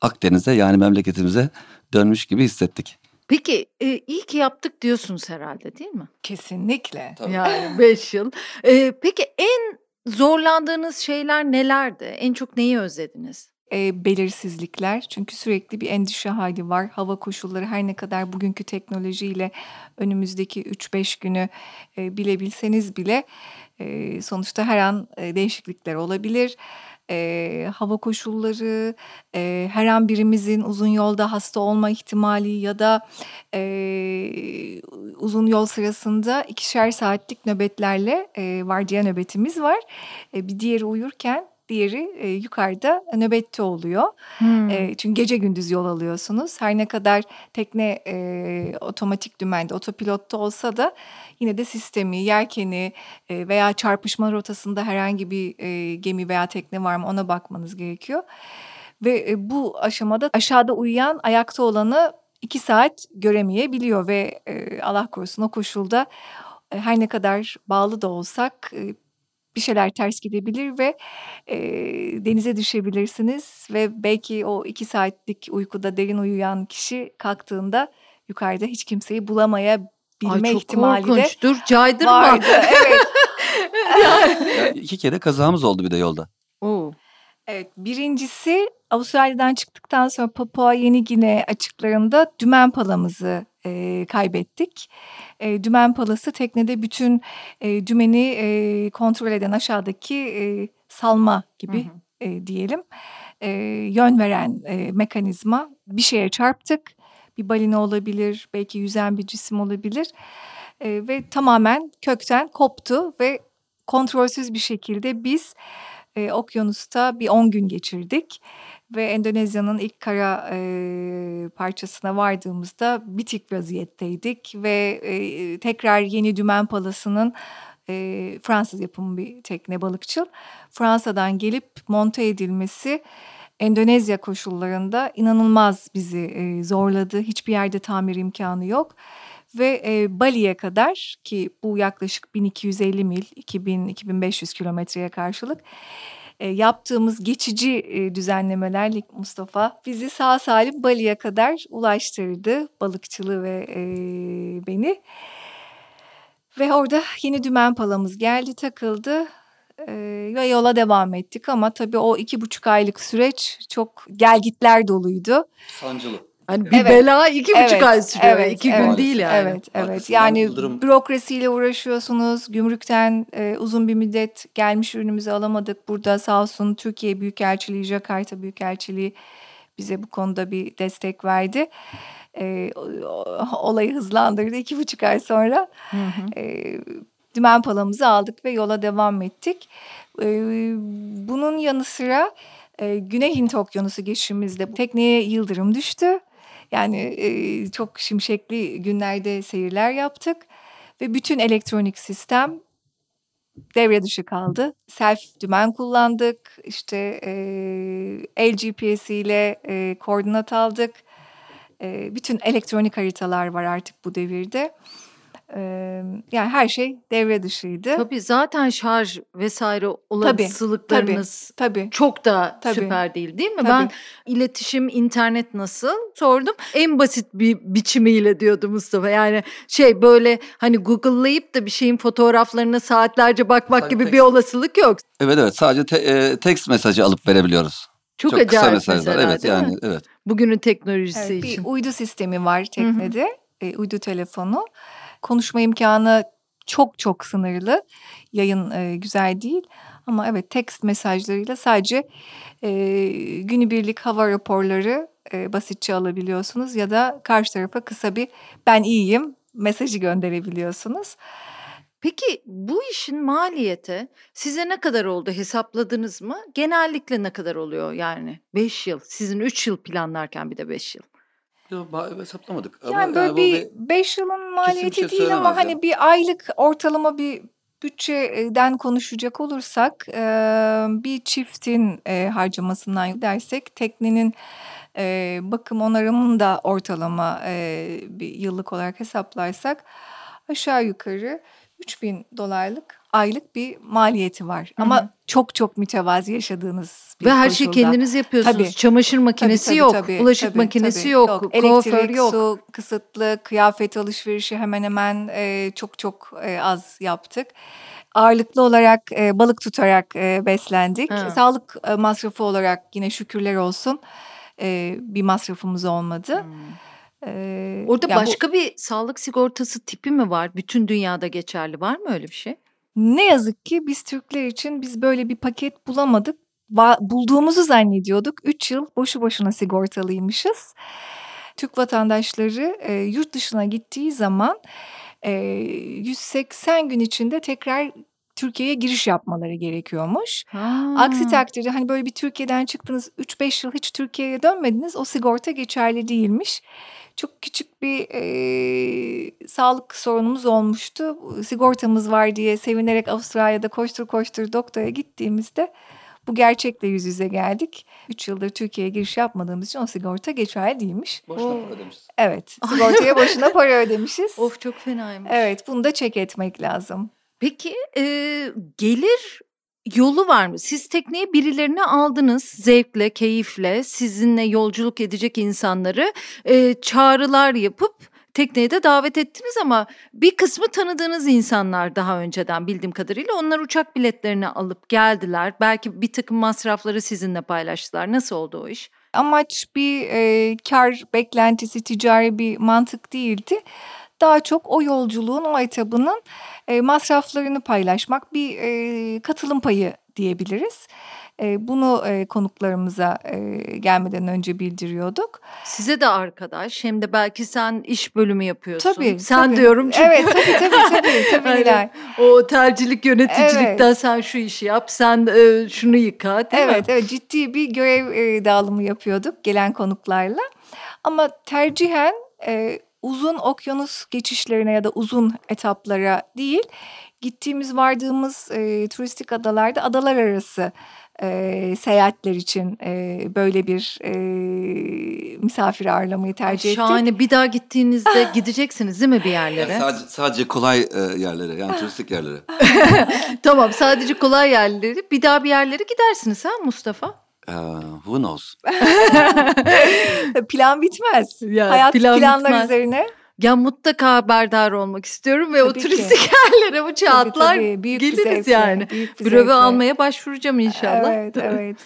Akdeniz'e yani memleketimize dönmüş gibi hissettik. Peki e, iyi ki yaptık diyorsunuz herhalde değil mi? Kesinlikle. Tabii. Yani *laughs* beş yıl. E, peki en zorlandığınız şeyler nelerdi? En çok neyi özlediniz? E, belirsizlikler. Çünkü sürekli bir endişe hali var. Hava koşulları her ne kadar bugünkü teknolojiyle önümüzdeki 3-5 günü e, bilebilseniz bile e, sonuçta her an e, değişiklikler olabilir. E, hava koşulları, e, her an birimizin uzun yolda hasta olma ihtimali ya da e, uzun yol sırasında ikişer saatlik nöbetlerle e, vardiya nöbetimiz var. E, bir diğeri uyurken diğeri e, yukarıda nöbette oluyor. Hmm. E, çünkü gece gündüz yol alıyorsunuz. Her ne kadar tekne e, otomatik dümende, otopilotta olsa da yine de sistemi, yelkeni e, veya çarpışma rotasında herhangi bir e, gemi veya tekne var mı ona bakmanız gerekiyor. Ve e, bu aşamada aşağıda uyuyan ayakta olanı iki saat göremeyebiliyor ve e, Allah korusun o koşulda her ne kadar bağlı da olsak bir şeyler ters gidebilir ve e, denize düşebilirsiniz ve belki o iki saatlik uykuda derin uyuyan kişi kalktığında yukarıda hiç kimseyi bulamayabilme Ay ihtimali de korkunçtur. Caydırma. vardı. *laughs* evet. *laughs* Ya iki kere kazamız oldu bir de yolda. Oo. Evet, birincisi Avustralya'dan çıktıktan sonra Papua Yeni Gine açıklarında dümen palamızı e, kaybettik. E, dümen palası teknede bütün e, dümeni e, kontrol eden aşağıdaki e, salma gibi Hı hı. e, diyelim e, yön veren e, mekanizma. Bir şeye çarptık, bir balina olabilir, belki yüzen bir cisim olabilir E, ve tamamen kökten koptu ve kontrolsüz bir şekilde biz e, okyanusta bir 10 gün geçirdik ve Endonezya'nın ilk kara e, parçasına vardığımızda bitik vaziyetteydik ve e, tekrar yeni dümen palasının e, Fransız yapımı bir tekne balıkçıl Fransa'dan gelip monte edilmesi Endonezya koşullarında inanılmaz bizi e, zorladı. Hiçbir yerde tamir imkanı yok. Ve e, Bali'ye kadar ki bu yaklaşık 1250 mil, 2000-2500 kilometreye karşılık e, yaptığımız geçici e, düzenlemelerle Mustafa bizi sağ salim Bali'ye kadar ulaştırdı. Balıkçılığı ve e, beni. Ve orada yeni dümen palamız geldi takıldı ve yola devam ettik ama tabii o iki buçuk aylık süreç çok gelgitler doluydu. Sancılı. Hani bir Evet. bela iki buçuk Evet, ay sürüyor. evet, iki evet, gün değil yani. Evet, evet. Yani bürokrasiyle uğraşıyorsunuz. Gümrükten e, uzun bir müddet gelmiş ürünümüzü alamadık. Burada sağ olsun Türkiye Büyükelçiliği, Jakarta Büyükelçiliği bize bu konuda bir destek verdi. E, olayı hızlandırdı iki buçuk ay sonra. Hı hı. E, dümen palamızı aldık ve yola devam ettik. E, bunun yanı sıra e, Güney Hint Okyanusu geçişimizde tekneye yıldırım düştü. Yani e, çok şimşekli günlerde seyirler yaptık ve bütün elektronik sistem devre dışı kaldı. Self dümen kullandık. İşte e, el GPS ile e, koordinat aldık. E, bütün elektronik haritalar var artık bu devirde. Yani her şey devre dışıydı. Tabii zaten şarj vesaire olasılıklarınız Tabii. çok da Tabii. süper değil değil mi? Tabii. Ben iletişim, internet nasıl sordum. En basit bir biçimiyle diyordu Mustafa. Yani şey böyle hani Google'layıp da bir şeyin fotoğraflarına saatlerce bakmak Sadece gibi bir tekst. olasılık yok. Evet evet sadece te- e, text mesajı alıp verebiliyoruz. Çok, Çok kısa acayip mesajlar. mesela, evet yani mi? evet. Bugünün teknolojisi Evet, için. bir uydu sistemi var teknede. E, uydu telefonu. Konuşma imkanı çok çok sınırlı. Yayın e, güzel değil. Ama evet text mesajlarıyla sadece e, günübirlik hava raporları e, basitçe alabiliyorsunuz. Ya da karşı tarafa kısa bir ben iyiyim mesajı gönderebiliyorsunuz. Peki bu işin maliyeti size ne kadar oldu hesapladınız mı? Genellikle ne kadar oluyor yani? 5 yıl. Sizin 3 yıl planlarken bir de 5 yıl. Yok, ba- hesaplamadık. Ama Yani böyle bu bir 5 yılın maliyeti şey değil ama hani ya. bir aylık ortalama bir bütçeden konuşacak olursak e, bir çiftin e, harcamasından dersek teknenin e, bakım onarımını da ortalama e, bir yıllık olarak hesaplarsak aşağı yukarı 3000 dolarlık aylık bir maliyeti var. Hı Ama çok çok mütevazi yaşadığınız bir Ve her şeyi kendiniz yapıyorsunuz. Tabii. Çamaşır makinesi Tabii, yok, tabii, bulaşık tabii, makinesi tabii. yok, Elektrik, kuaför yok. su kısıtlı, kıyafet alışverişi hemen hemen e, çok çok e, az yaptık. Ağırlıklı olarak e, balık tutarak e, beslendik. Ha. Sağlık e, masrafı olarak yine şükürler olsun e, bir masrafımız olmadı. Hmm. E, Orada yani bu- başka bir sağlık sigortası tipi mi var? Bütün dünyada geçerli var mı öyle bir şey? Ne yazık ki biz Türkler için biz böyle bir paket bulamadık. Va- bulduğumuzu zannediyorduk. 3 yıl boşu boşuna sigortalıymışız. Türk vatandaşları e, yurt dışına gittiği zaman e, 180 gün içinde tekrar Türkiye'ye giriş yapmaları gerekiyormuş. Aksi takdirde hani böyle bir Türkiye'den çıktınız 3-5 yıl hiç Türkiye'ye dönmediniz o sigorta geçerli değilmiş. Çok küçük bir e, sağlık sorunumuz olmuştu. Sigortamız var diye sevinerek Avustralya'da koştur koştur doktora gittiğimizde Bu gerçekle yüz yüze geldik. 3 yıldır Türkiye'ye giriş yapmadığımız için o sigorta geçerli değilmiş. Boşuna para ödemişiz. Evet *laughs* sigortaya boşuna para ödemişiz. Of çok fenaymış. Evet bunu da çek etmek lazım. Peki e, gelir yolu var mı? Siz tekneye birilerini aldınız zevkle, keyifle, sizinle yolculuk edecek insanları e, çağrılar yapıp tekneye de davet ettiniz ama bir kısmı tanıdığınız insanlar daha önceden bildiğim kadarıyla onlar uçak biletlerini alıp geldiler. Belki bir takım masrafları sizinle paylaştılar. Nasıl oldu o iş? Amaç bir e, kar beklentisi, ticari bir mantık değildi. Daha çok o yolculuğun, o etabının e, masraflarını paylaşmak, bir e, katılım payı diyebiliriz. E, bunu e, konuklarımıza e, gelmeden önce bildiriyorduk. Size de arkadaş hem de belki sen iş bölümü yapıyorsun. Tabii. Sen tabii. diyorum çünkü. Evet tabii tabii tabii. tabii. *laughs* Nilay. O otelcilik yöneticilikten Evet. sen şu işi yap, sen şunu yıka değil Evet, mi? evet ciddi bir görev dağılımı yapıyorduk gelen konuklarla. Ama tercihen uzun okyanus geçişlerine ya da uzun etaplara değil, gittiğimiz vardığımız e, turistik adalarda adalar arası e, seyahatler için e, böyle bir e, misafir ağırlamayı tercih ettik. Şahane bir daha gittiğinizde *laughs* gideceksiniz değil mi bir yerlere? Yani sadece, sadece kolay e, yerlere yani turistik yerlere. *laughs* tamam sadece kolay yerleri bir daha bir yerlere gidersiniz ha Mustafa? Who knows? *laughs* Plan bitmez. Ya, Hayat plan planlar bitmez. üzerine. Ya mutlaka haberdar olmak istiyorum ve o Tabii ki. turistik *laughs* yerlere bu çağatlar tabii, büyük bir geliriz zevkle, yani. büyük bir Brevi zevkle. almaya başvuracağım inşallah. Evet, *laughs* evet.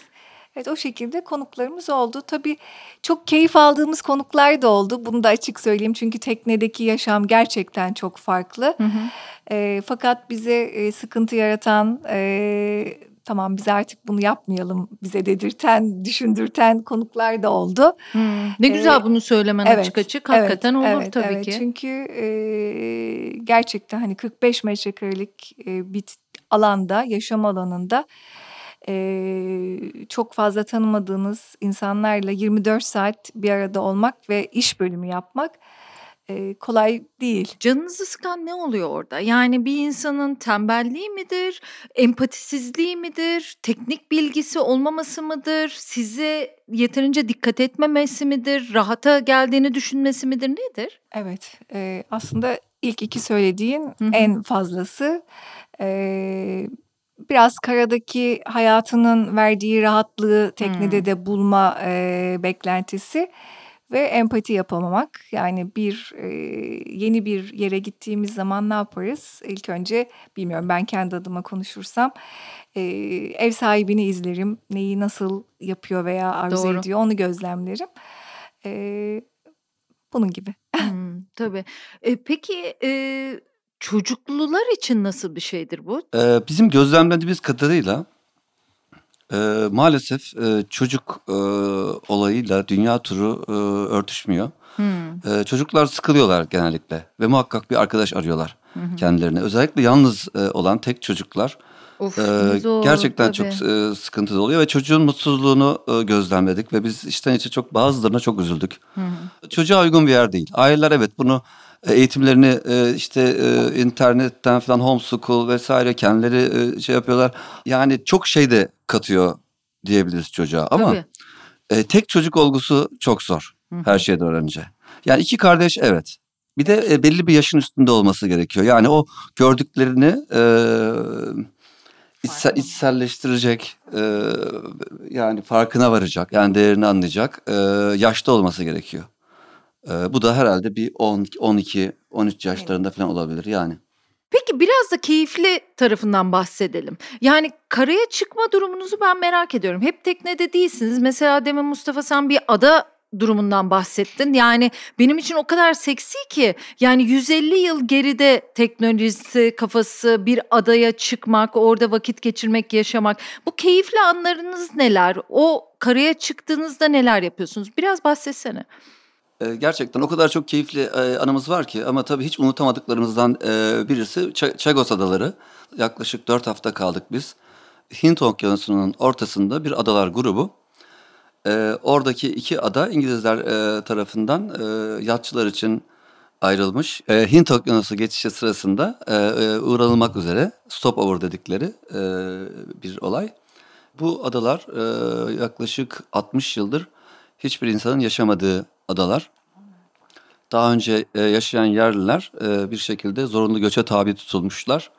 Evet o şekilde konuklarımız oldu. Tabii çok keyif aldığımız konuklar da oldu. Bunu da açık söyleyeyim çünkü teknedeki yaşam gerçekten çok farklı. Hı hı. E, fakat bize e, sıkıntı yaratan, e, tamam biz artık bunu yapmayalım bize dedirten, düşündürten konuklar da oldu. Hmm, Ne güzel Ee, bunu söylemen evet, açık açık. Hakikaten olur evet, tabii evet. ki. Çünkü e, gerçekten hani 45 metrekarelik e, bir alanda, yaşam alanında e, çok fazla tanımadığınız insanlarla 24 saat bir arada olmak ve iş bölümü yapmak e, kolay değil. Canınızı sıkan ne oluyor orada? Yani bir insanın tembelliği midir, empatisizliği midir, teknik bilgisi olmaması mıdır, size yeterince dikkat etmemesi midir, rahata geldiğini düşünmesi midir, nedir? Evet, e, aslında ilk iki söylediğin Hı hı. en fazlası. E, biraz karadaki hayatının verdiği rahatlığı teknede Hmm. de bulma e, beklentisi ve empati yapamamak. Yani bir e, yeni bir yere gittiğimiz zaman ne yaparız? İlk önce bilmiyorum ben kendi adıma konuşursam e, ev sahibini izlerim. Neyi nasıl yapıyor veya arzu Doğru. ediyor onu gözlemlerim. E, bunun gibi. *laughs* Hmm, tabii. E, peki e, çocuklular için nasıl bir şeydir bu? Ee, bizim gözlemlediğimiz kadarıyla e, maalesef e, çocuk e, olayıyla dünya turu e, örtüşmüyor. Hmm, E, çocuklar sıkılıyorlar genellikle ve muhakkak bir arkadaş arıyorlar hı. kendilerine. Özellikle yalnız e, olan tek çocuklar Of, e, zor, gerçekten tabii. çok e, sıkıntılı oluyor ve çocuğun mutsuzluğunu e, gözlemledik ve biz içten içe çok bazılarına çok üzüldük. Hı. Çocuğa uygun bir yer değil. Aileler evet bunu eğitimlerini e, işte e, internetten falan homeschool vesaire kendileri e, şey yapıyorlar. Yani çok şey de katıyor diyebiliriz çocuğa ama Tabii. e, tek çocuk olgusu çok zor her şeyden önce. Yani iki kardeş evet. Bir de e, belli bir yaşın üstünde olması gerekiyor. Yani o gördüklerini e, içse, Farkına. içselleştirecek, e, yani farkına varacak, yani değerini anlayacak e, yaşta olması gerekiyor. E, bu da herhalde bir 10, 12, 13 yaşlarında falan olabilir yani. Peki biraz da keyifli tarafından bahsedelim. Yani karaya çıkma durumunuzu ben merak ediyorum. Hep teknede değilsiniz. Mesela demin Mustafa sen bir ada durumundan bahsettin. Yani benim için o kadar seksi ki yani 150 yıl geride teknolojisi kafası bir adaya çıkmak, orada vakit geçirmek, yaşamak. Bu keyifli anlarınız neler? O karaya çıktığınızda neler yapıyorsunuz? Biraz bahsetsene. E, gerçekten o kadar çok keyifli e, anımız var ki ama tabii hiç unutamadıklarımızdan e, birisi Chagos Adaları. Yaklaşık 4 hafta kaldık biz. Hint Okyanusu'nun ortasında bir adalar grubu. E, oradaki iki ada İngilizler tarafından yatçılar için ayrılmış. Hint Okyanusu geçişi sırasında uğranılmak üzere stopover dedikleri bir olay. Bu adalar yaklaşık 60 yıldır hiçbir insanın yaşamadığı adalar. Daha önce e, yaşayan yerliler e, bir şekilde zorunlu göçe tabi tutulmuşlar.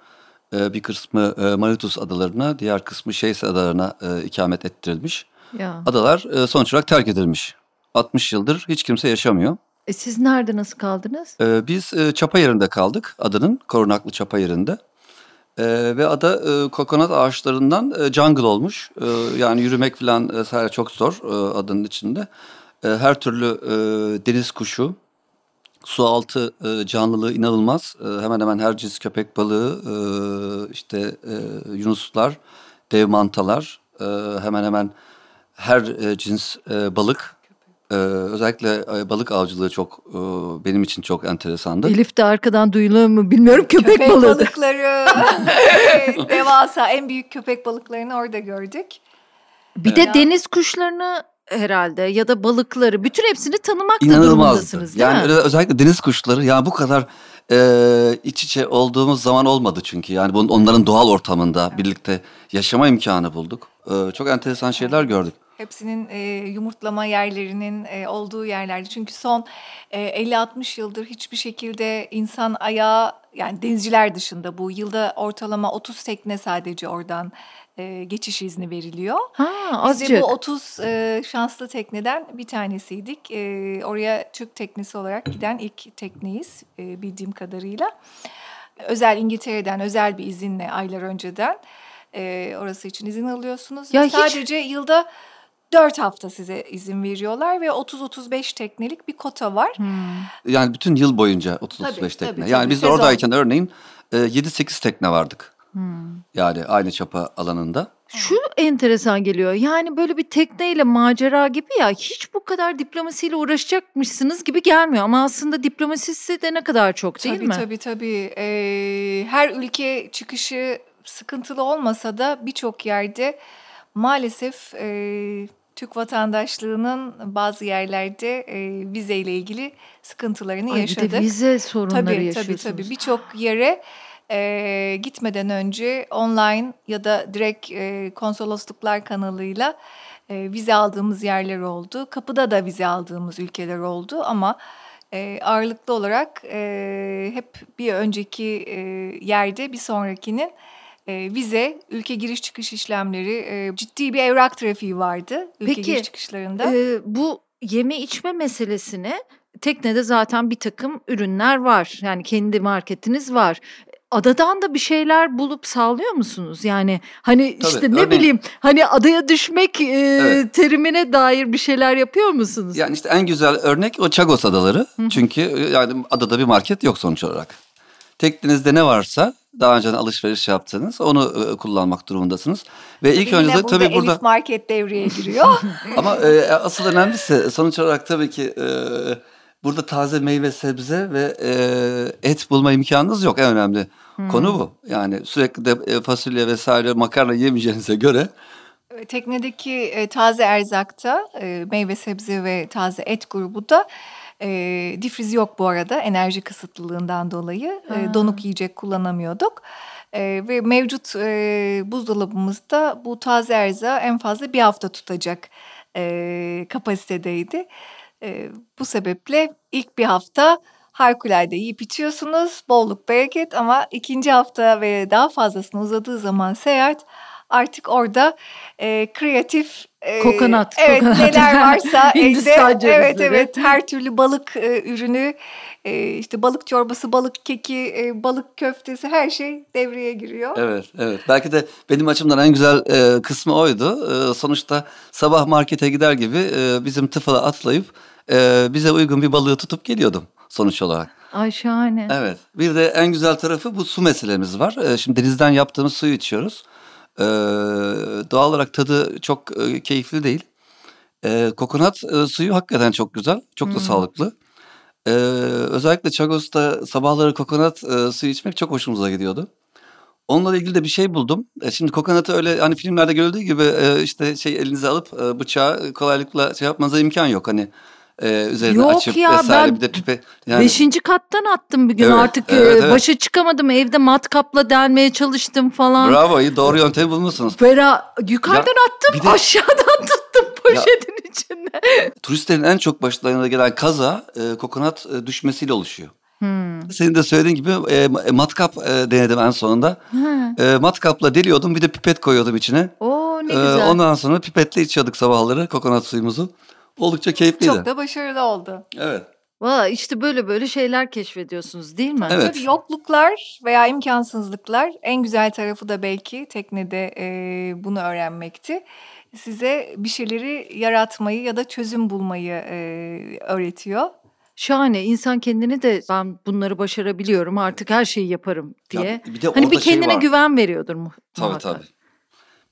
E, bir kısmı e, Mauritius adalarına, diğer kısmı Şeys adalarına e, ikamet ettirilmiş. Ya. Adalar e, sonuç olarak terk edilmiş. 60 yıldır hiç kimse yaşamıyor. E siz nerede nasıl kaldınız? E, biz e, çapa yerinde kaldık, adanın korunaklı çapa yerinde. E, ve ada e, kokonat ağaçlarından e, jungle olmuş. E, yani yürümek falan vesaire çok zor e, adanın içinde. E, her türlü e, deniz kuşu, su altı e, canlılığı inanılmaz. E, hemen hemen her cins köpek balığı, e, işte e, yunuslar, dev mantalar, e, hemen hemen her e, cins e, balık. E, özellikle e, balık avcılığı çok e, benim için çok enteresandı. Elif de arkadan duyuluyor mu bilmiyorum köpek, Köpek balığı. balıkları. Evet, *laughs* devasa en büyük köpek balıklarını orada gördük. Bir de Ya. deniz kuşlarını herhalde ya da balıkları bütün hepsini tanımak da durumundasınız değil Yani mi? özellikle deniz kuşları ya bu kadar e, iç içe olduğumuz zaman olmadı çünkü. Yani bunun, onların doğal ortamında birlikte yaşama imkanı bulduk. E, çok enteresan şeyler gördük. Hepsinin e, yumurtlama yerlerinin e, olduğu yerlerde. Çünkü son e, 50-60 yıldır hiçbir şekilde insan ayağı yani denizciler dışında bu yılda ortalama 30 tekne sadece oradan e, geçiş izni veriliyor. Ha Biz azıcık. de bu 30 e, şanslı tekneden bir tanesiydik. E, oraya Türk teknesi olarak giden ilk tekneyiz e, bildiğim kadarıyla. Özel İngiltere'den özel bir izinle aylar önceden e, orası için izin alıyorsunuz. Ya hiç- Sadece yılda 4 hafta size izin veriyorlar ve 30-35 teknelik bir kota var. Hmm. Yani bütün yıl boyunca 30-35 Tabii, tekne. tabii, yani tabii. biz Sezon. oradayken örneğin e, 7-8 tekne vardık. Hmm. Yani aynı çapa alanında. Şu enteresan geliyor. Yani böyle bir tekneyle macera gibi ya hiç bu kadar diplomasiyle uğraşacakmışsınız gibi gelmiyor. Ama aslında diplomasisi de ne kadar çok değil tabii, mi? Tabii tabii. Ee, her ülke çıkışı sıkıntılı olmasa da birçok yerde maalesef e, Türk vatandaşlığının bazı yerlerde e, vizeyle ilgili sıkıntılarını Ay bir yaşadık. de vize sorunları Tabii tabii yaşıyorsunuz. tabii birçok yere e, gitmeden önce online ya da direkt e, konsolosluklar kanalıyla e, vize aldığımız yerler oldu. Kapıda da vize aldığımız ülkeler oldu ama e, ağırlıklı olarak e, hep bir önceki e, yerde bir sonrakinin e, vize, ülke giriş çıkış işlemleri, e, ciddi bir evrak trafiği vardı ülke Peki, giriş çıkışlarında. Ee, bu yeme içme meselesini teknede zaten bir takım ürünler var. Yani kendi marketiniz var. Adadan da bir şeyler bulup sağlıyor musunuz? Yani hani Tabii, işte ne örneğin- bileyim hani adaya düşmek e, Evet. terimine dair bir şeyler yapıyor musunuz? Yani işte en güzel örnek o Chagos adaları. Çünkü e, yani adada bir market yok sonuç olarak. Teknenizde ne varsa daha önceden alışveriş yaptığınız onu e, kullanmak durumundasınız. Ve ilk önce de burada tabii burada Elif Market devreye giriyor. *laughs* ama e, asıl önemlisi sonuç olarak tabii ki e, burada taze meyve sebze ve e, et bulma imkanınız yok. En önemli konu bu. Yani sürekli de e, fasulye vesaire makarna yemeyeceğinize göre Teknedeki e, taze erzakta e, meyve sebze ve taze et grubu da e, difriz yok bu arada enerji kısıtlılığından dolayı e, donuk yiyecek kullanamıyorduk. E, ve mevcut e, buzdolabımızda bu taze erzağı en fazla bir hafta tutacak e, kapasitedeydi. E, bu sebeple ilk bir hafta harikulade yiyip içiyorsunuz bolluk bereket ama ikinci hafta ve daha fazlasına uzadığı zaman seyahat artık orada e, kreatif e, Kokonat, evet kokonat. neler varsa *laughs* elde evet evet her türlü balık e, ürünü e, işte balık çorbası balık keki e, balık köftesi her şey devreye giriyor. Evet, evet. Belki de benim açımdan en güzel e, kısmı oydu. E, sonuçta sabah markete gider gibi e, bizim tıfıla atlayıp e, bize uygun bir balığı tutup geliyordum sonuç olarak. Ay şahane. Evet. Bir de en güzel tarafı bu su meselemiz var. E, şimdi denizden yaptığımız suyu içiyoruz. E, doğal olarak tadı çok e, keyifli değil. E, kokonat e, suyu hakikaten çok güzel, çok da sağlıklı. E, özellikle Chagos'ta sabahları kokonat e, suyu içmek çok hoşumuza gidiyordu. Onunla ilgili de bir şey buldum. E, şimdi kokonatı öyle hani filmlerde görüldüğü gibi e, işte şey elinize alıp e, bıçağı kolaylıkla şey yapmanıza imkan yok. Hani e, üzerine Yok açıp ya, vesaire ben bir de pipe yani Beşinci kattan attım bir gün Evet, artık evet, e, evet. başa çıkamadım evde matkapla delmeye çalıştım falan. bravo iyi doğru yöntemi bulmuşsunuz. Fera yukarıdan attım bir de- aşağıdan *laughs* tuttum poşetin içinde. Turistlerin en çok başlarına gelen kaza e, kokonat e, düşmesiyle oluşuyor. Hmm. Senin de söylediğin gibi e, matkap e, denedim en sonunda. E, matkapla deliyordum bir de pipet koyuyordum içine. Oo ne E, güzel. ondan sonra pipetle içiyorduk sabahları kokonat suyumuzu. Oldukça keyifliydi. Çok da başarılı oldu. Evet. Valla işte böyle böyle şeyler keşfediyorsunuz değil mi? Evet. Tabii yokluklar veya imkansızlıklar en güzel tarafı da belki teknede e, bunu öğrenmekti. Size bir şeyleri yaratmayı ya da çözüm bulmayı e, öğretiyor. Şahane insan kendini de ben bunları başarabiliyorum artık her şeyi yaparım diye. Ya bir de hani bir şey kendine var. güven veriyordur mu? Tabii muhakkak. tabii.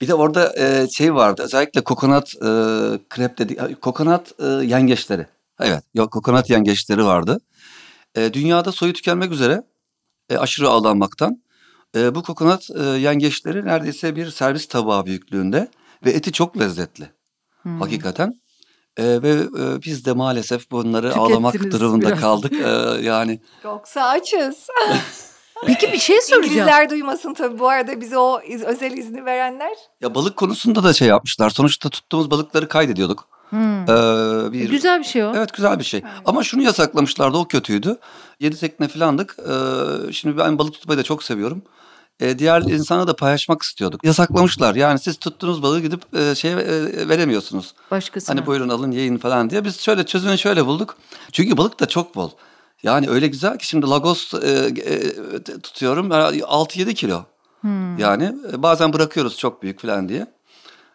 Bir de orada e, şey vardı özellikle kokonat e, krep dedi kokonat e, yengeçleri. Evet yok kokonat yengeçleri vardı. E, dünyada soyu tükenmek üzere e, aşırı avlanmaktan. E, bu kokonat e, yengeçleri neredeyse bir servis tabağı büyüklüğünde ve eti çok lezzetli Hmm. hakikaten. E, ve e, biz de maalesef bunları Tükettiniz durumunda biraz. kaldık. E, yani Yoksa açız. *laughs* Peki bir şey soracağım. İngilizler duymasın tabii bu arada bize o iz- özel izni verenler. ya balık konusunda da şey yapmışlar. Sonuçta tuttuğumuz balıkları kaydediyorduk. Hmm. E, bir Güzel bir şey o. Evet güzel bir şey. Ama şunu yasaklamışlardı o kötüydü. Yedi tekne filandık. Ee, şimdi ben balık tutmayı da çok seviyorum. Ee, diğer insana da paylaşmak istiyorduk. Yasaklamışlar. Yani siz tuttuğunuz balığı gidip e, şey veremiyorsunuz. Başkasına. Hani buyurun alın yiyin falan diye. Biz şöyle çözümünü şöyle bulduk. Çünkü balık da çok bol. Yani öyle güzel ki şimdi lagos e, e, tutuyorum 6-7 kilo. Hmm. Yani e, bazen bırakıyoruz çok büyük falan diye.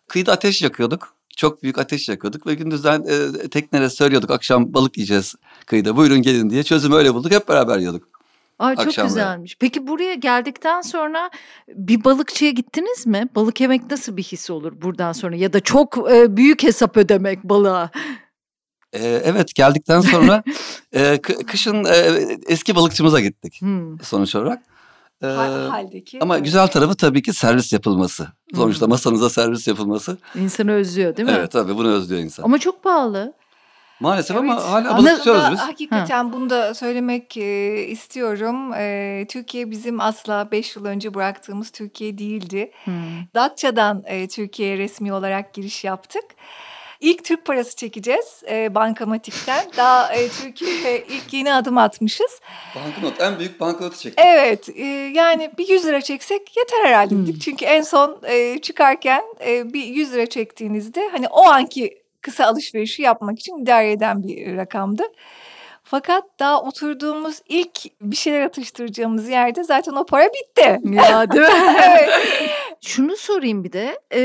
Kıyıda ateş yakıyorduk. Çok büyük ateş yakıyorduk ve gündüzden e, teknelere söylüyorduk akşam balık yiyeceğiz kıyıda buyurun gelin diye. Çözümü öyle bulduk hep beraber yiyorduk. Ay çok akşamları. güzelmiş. Peki buraya geldikten sonra bir balıkçıya gittiniz mi? Balık yemek nasıl bir his olur buradan sonra? Ya da çok e, büyük hesap ödemek balığa. E, evet geldikten sonra *laughs* e, kı- kışın e, eski balıkçımıza gittik Hmm. sonuç olarak. E, Ha- Haldeki. ama güzel tarafı tabii ki servis yapılması. Sonuçta Hmm. masanıza servis yapılması. İnsanı özlüyor değil mi? Evet tabii bunu özlüyor insan. Ama çok pahalı. Maalesef ama Evet, hala aslında balık tutuyoruz biz. Hakikaten bunu da söylemek e, istiyorum. E, Türkiye bizim asla 5 yıl önce bıraktığımız Türkiye değildi. Hmm. Datça'dan e, Türkiye'ye resmi olarak giriş yaptık. İlk Türk parası çekeceğiz e, bankamatikten. Daha e, Türkiye'ye ilk yeni adım atmışız. Banknot en büyük banknotu çektik. Evet e, yani bir 100 lira çeksek yeter herhalde dedik. Hmm. Çünkü en son e, çıkarken e, bir 100 lira çektiğinizde hani o anki kısa alışverişi yapmak için idare eden bir rakamdı. Fakat daha oturduğumuz ilk bir şeyler atıştıracağımız yerde zaten o para bitti. *laughs* Ya değil mi? evet. *laughs* Şunu sorayım bir de e,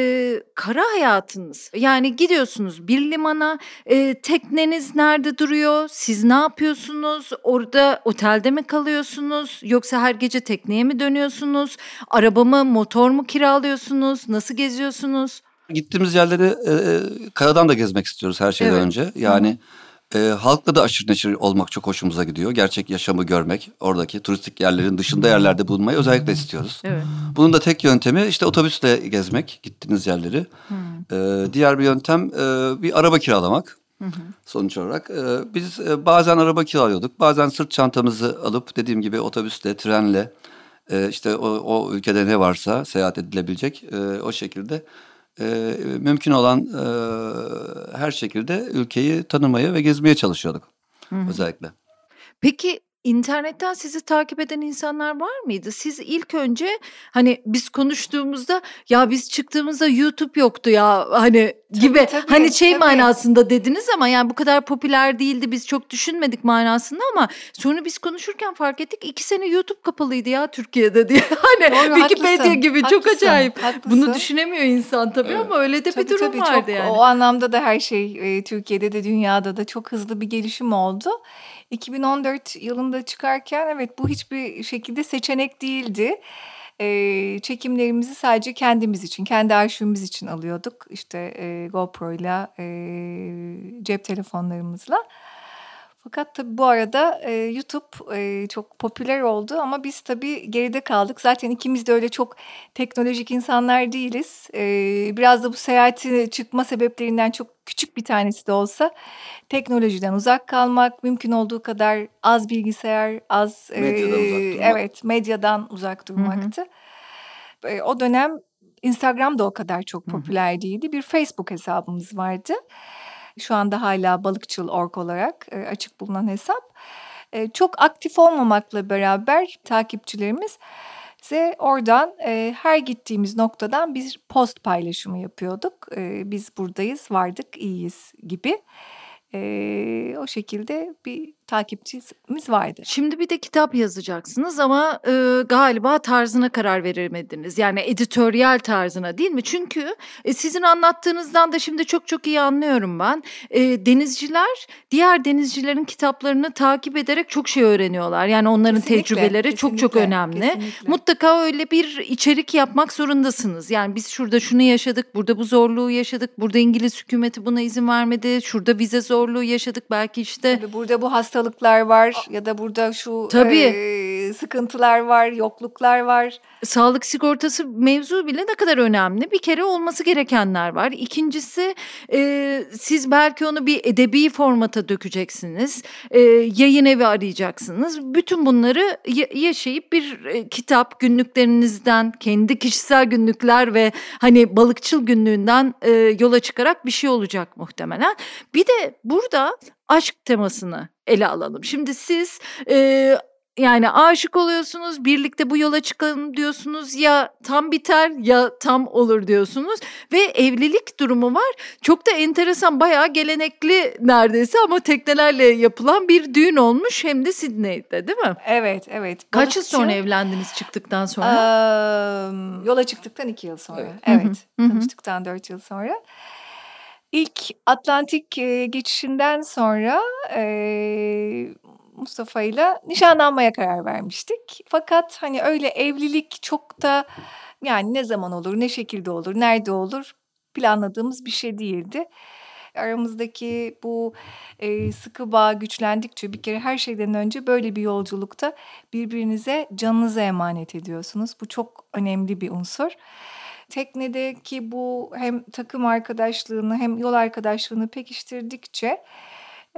kara hayatınız yani gidiyorsunuz bir limana e, tekneniz nerede duruyor siz ne yapıyorsunuz orada otelde mi kalıyorsunuz yoksa her gece tekneye mi dönüyorsunuz araba mı motor mu kiralıyorsunuz nasıl geziyorsunuz? Gittiğimiz yerleri e, karadan da gezmek istiyoruz her şeyden Evet. önce. Yani e, halkla da aşırı neşir olmak çok hoşumuza gidiyor. Gerçek yaşamı görmek, oradaki turistik yerlerin dışında yerlerde bulunmayı özellikle istiyoruz. Evet. Bunun da tek yöntemi işte otobüsle gezmek, gittiğiniz yerleri. Hmm. E, diğer bir yöntem e, bir araba kiralamak. Hı hı. Sonuç olarak e, biz e, bazen araba kiralıyorduk, bazen sırt çantamızı alıp dediğim gibi otobüsle, trenle e, işte o, o ülkede ne varsa seyahat edilebilecek e, o şekilde e, mümkün olan e, her şekilde ülkeyi tanımaya ve gezmeye çalışıyorduk Hı hı. özellikle. Peki internetten sizi takip eden insanlar var mıydı? Siz ilk önce hani biz konuştuğumuzda ya biz çıktığımızda YouTube yoktu ya hani gibi tabii, hani şey tabii. manasında dediniz ama yani bu kadar popüler değildi biz çok düşünmedik manasında ama sonra biz konuşurken fark ettik iki sene YouTube kapalıydı ya Türkiye'de diye *laughs* hani Doğru, Wikipedia haklısın, gibi çok haklısın, acayip. haklısın. Bunu düşünemiyor insan tabii Evet. ama öyle de Tabii, bir durum tabii, vardı çok, yani. O anlamda da her şey Türkiye'de de dünyada da çok hızlı bir gelişim oldu. 2014 yılında çıkarken evet bu hiçbir şekilde seçenek değildi. E, çekimlerimizi sadece kendimiz için, kendi arşivimiz için alıyorduk. İşte e, GoPro'yla, e, cep telefonlarımızla. Fakat tabii bu arada e, YouTube e, çok popüler oldu ama biz tabii geride kaldık. Zaten ikimiz de öyle çok teknolojik insanlar değiliz. E, biraz da bu seyahati çıkma sebeplerinden çok küçük bir tanesi de olsa teknolojiden uzak kalmak, mümkün olduğu kadar az bilgisayar, az Medyadan e, uzak durmak. evet medyadan uzak durmaktı. E, o dönem Instagram da o kadar çok popüler değildi. Bir Facebook hesabımız vardı. Şu anda hala balıkçıl.org olarak e, açık bulunan hesap. E, çok aktif olmamakla beraber takipçilerimiz bize oradan e, her gittiğimiz noktadan bir post paylaşımı yapıyorduk. E, biz buradayız, vardık, iyiyiz gibi. E, o şekilde bir takipçimiz vardı. Şimdi bir de kitap yazacaksınız ama e, galiba tarzına karar veremediniz. Yani editoryal tarzına değil mi? Çünkü e, sizin anlattığınızdan da şimdi çok çok iyi anlıyorum ben. E, denizciler diğer denizcilerin kitaplarını takip ederek çok şey öğreniyorlar. Yani onların Kesinlikle, tecrübeleri çok çok kesinlikle, önemli. kesinlikle. Mutlaka öyle bir içerik yapmak zorundasınız. Yani biz şurada şunu yaşadık, burada bu zorluğu yaşadık, burada İngiliz hükümeti buna izin vermedi, şurada vize zorluğu yaşadık. Belki işte Tabii burada bu hastalıklar var ya da burada şu Tabii. e, sıkıntılar var, yokluklar var. sağlık sigortası mevzu bile ne kadar önemli. Bir kere olması gerekenler var. İkincisi e, siz belki onu bir edebi formata dökeceksiniz. E, yayın evi arayacaksınız. Bütün bunları ya- yaşayıp bir e, kitap günlüklerinizden, kendi kişisel günlükler ve hani balıkçıl günlüğünden e, yola çıkarak bir şey olacak muhtemelen. Bir de burada aşk temasını ele alalım. Şimdi siz e, yani aşık oluyorsunuz, birlikte bu yola çıkalım diyorsunuz ya tam biter ya tam olur diyorsunuz ve evlilik durumu var. Çok da enteresan bayağı gelenekli neredeyse ama teknelerle yapılan bir düğün olmuş hem de Sydney'de değil mi? Evet, evet. Kaç yıl sonra evlendiniz çıktıktan sonra? Eee, yola çıktıktan iki yıl sonra. Evet. Evet. Tanıştıktan dört yıl sonra. İlk Atlantik geçişinden sonra e, Mustafa ile nişanlanmaya karar vermiştik. Fakat hani öyle evlilik çok da yani ne zaman olur, ne şekilde olur, nerede olur planladığımız bir şey değildi. Aramızdaki bu e, sıkı bağ güçlendikçe bir kere her şeyden önce böyle bir yolculukta birbirinize canınızı emanet ediyorsunuz. Bu çok önemli bir unsur. Teknedeki bu hem takım arkadaşlığını hem yol arkadaşlığını pekiştirdikçe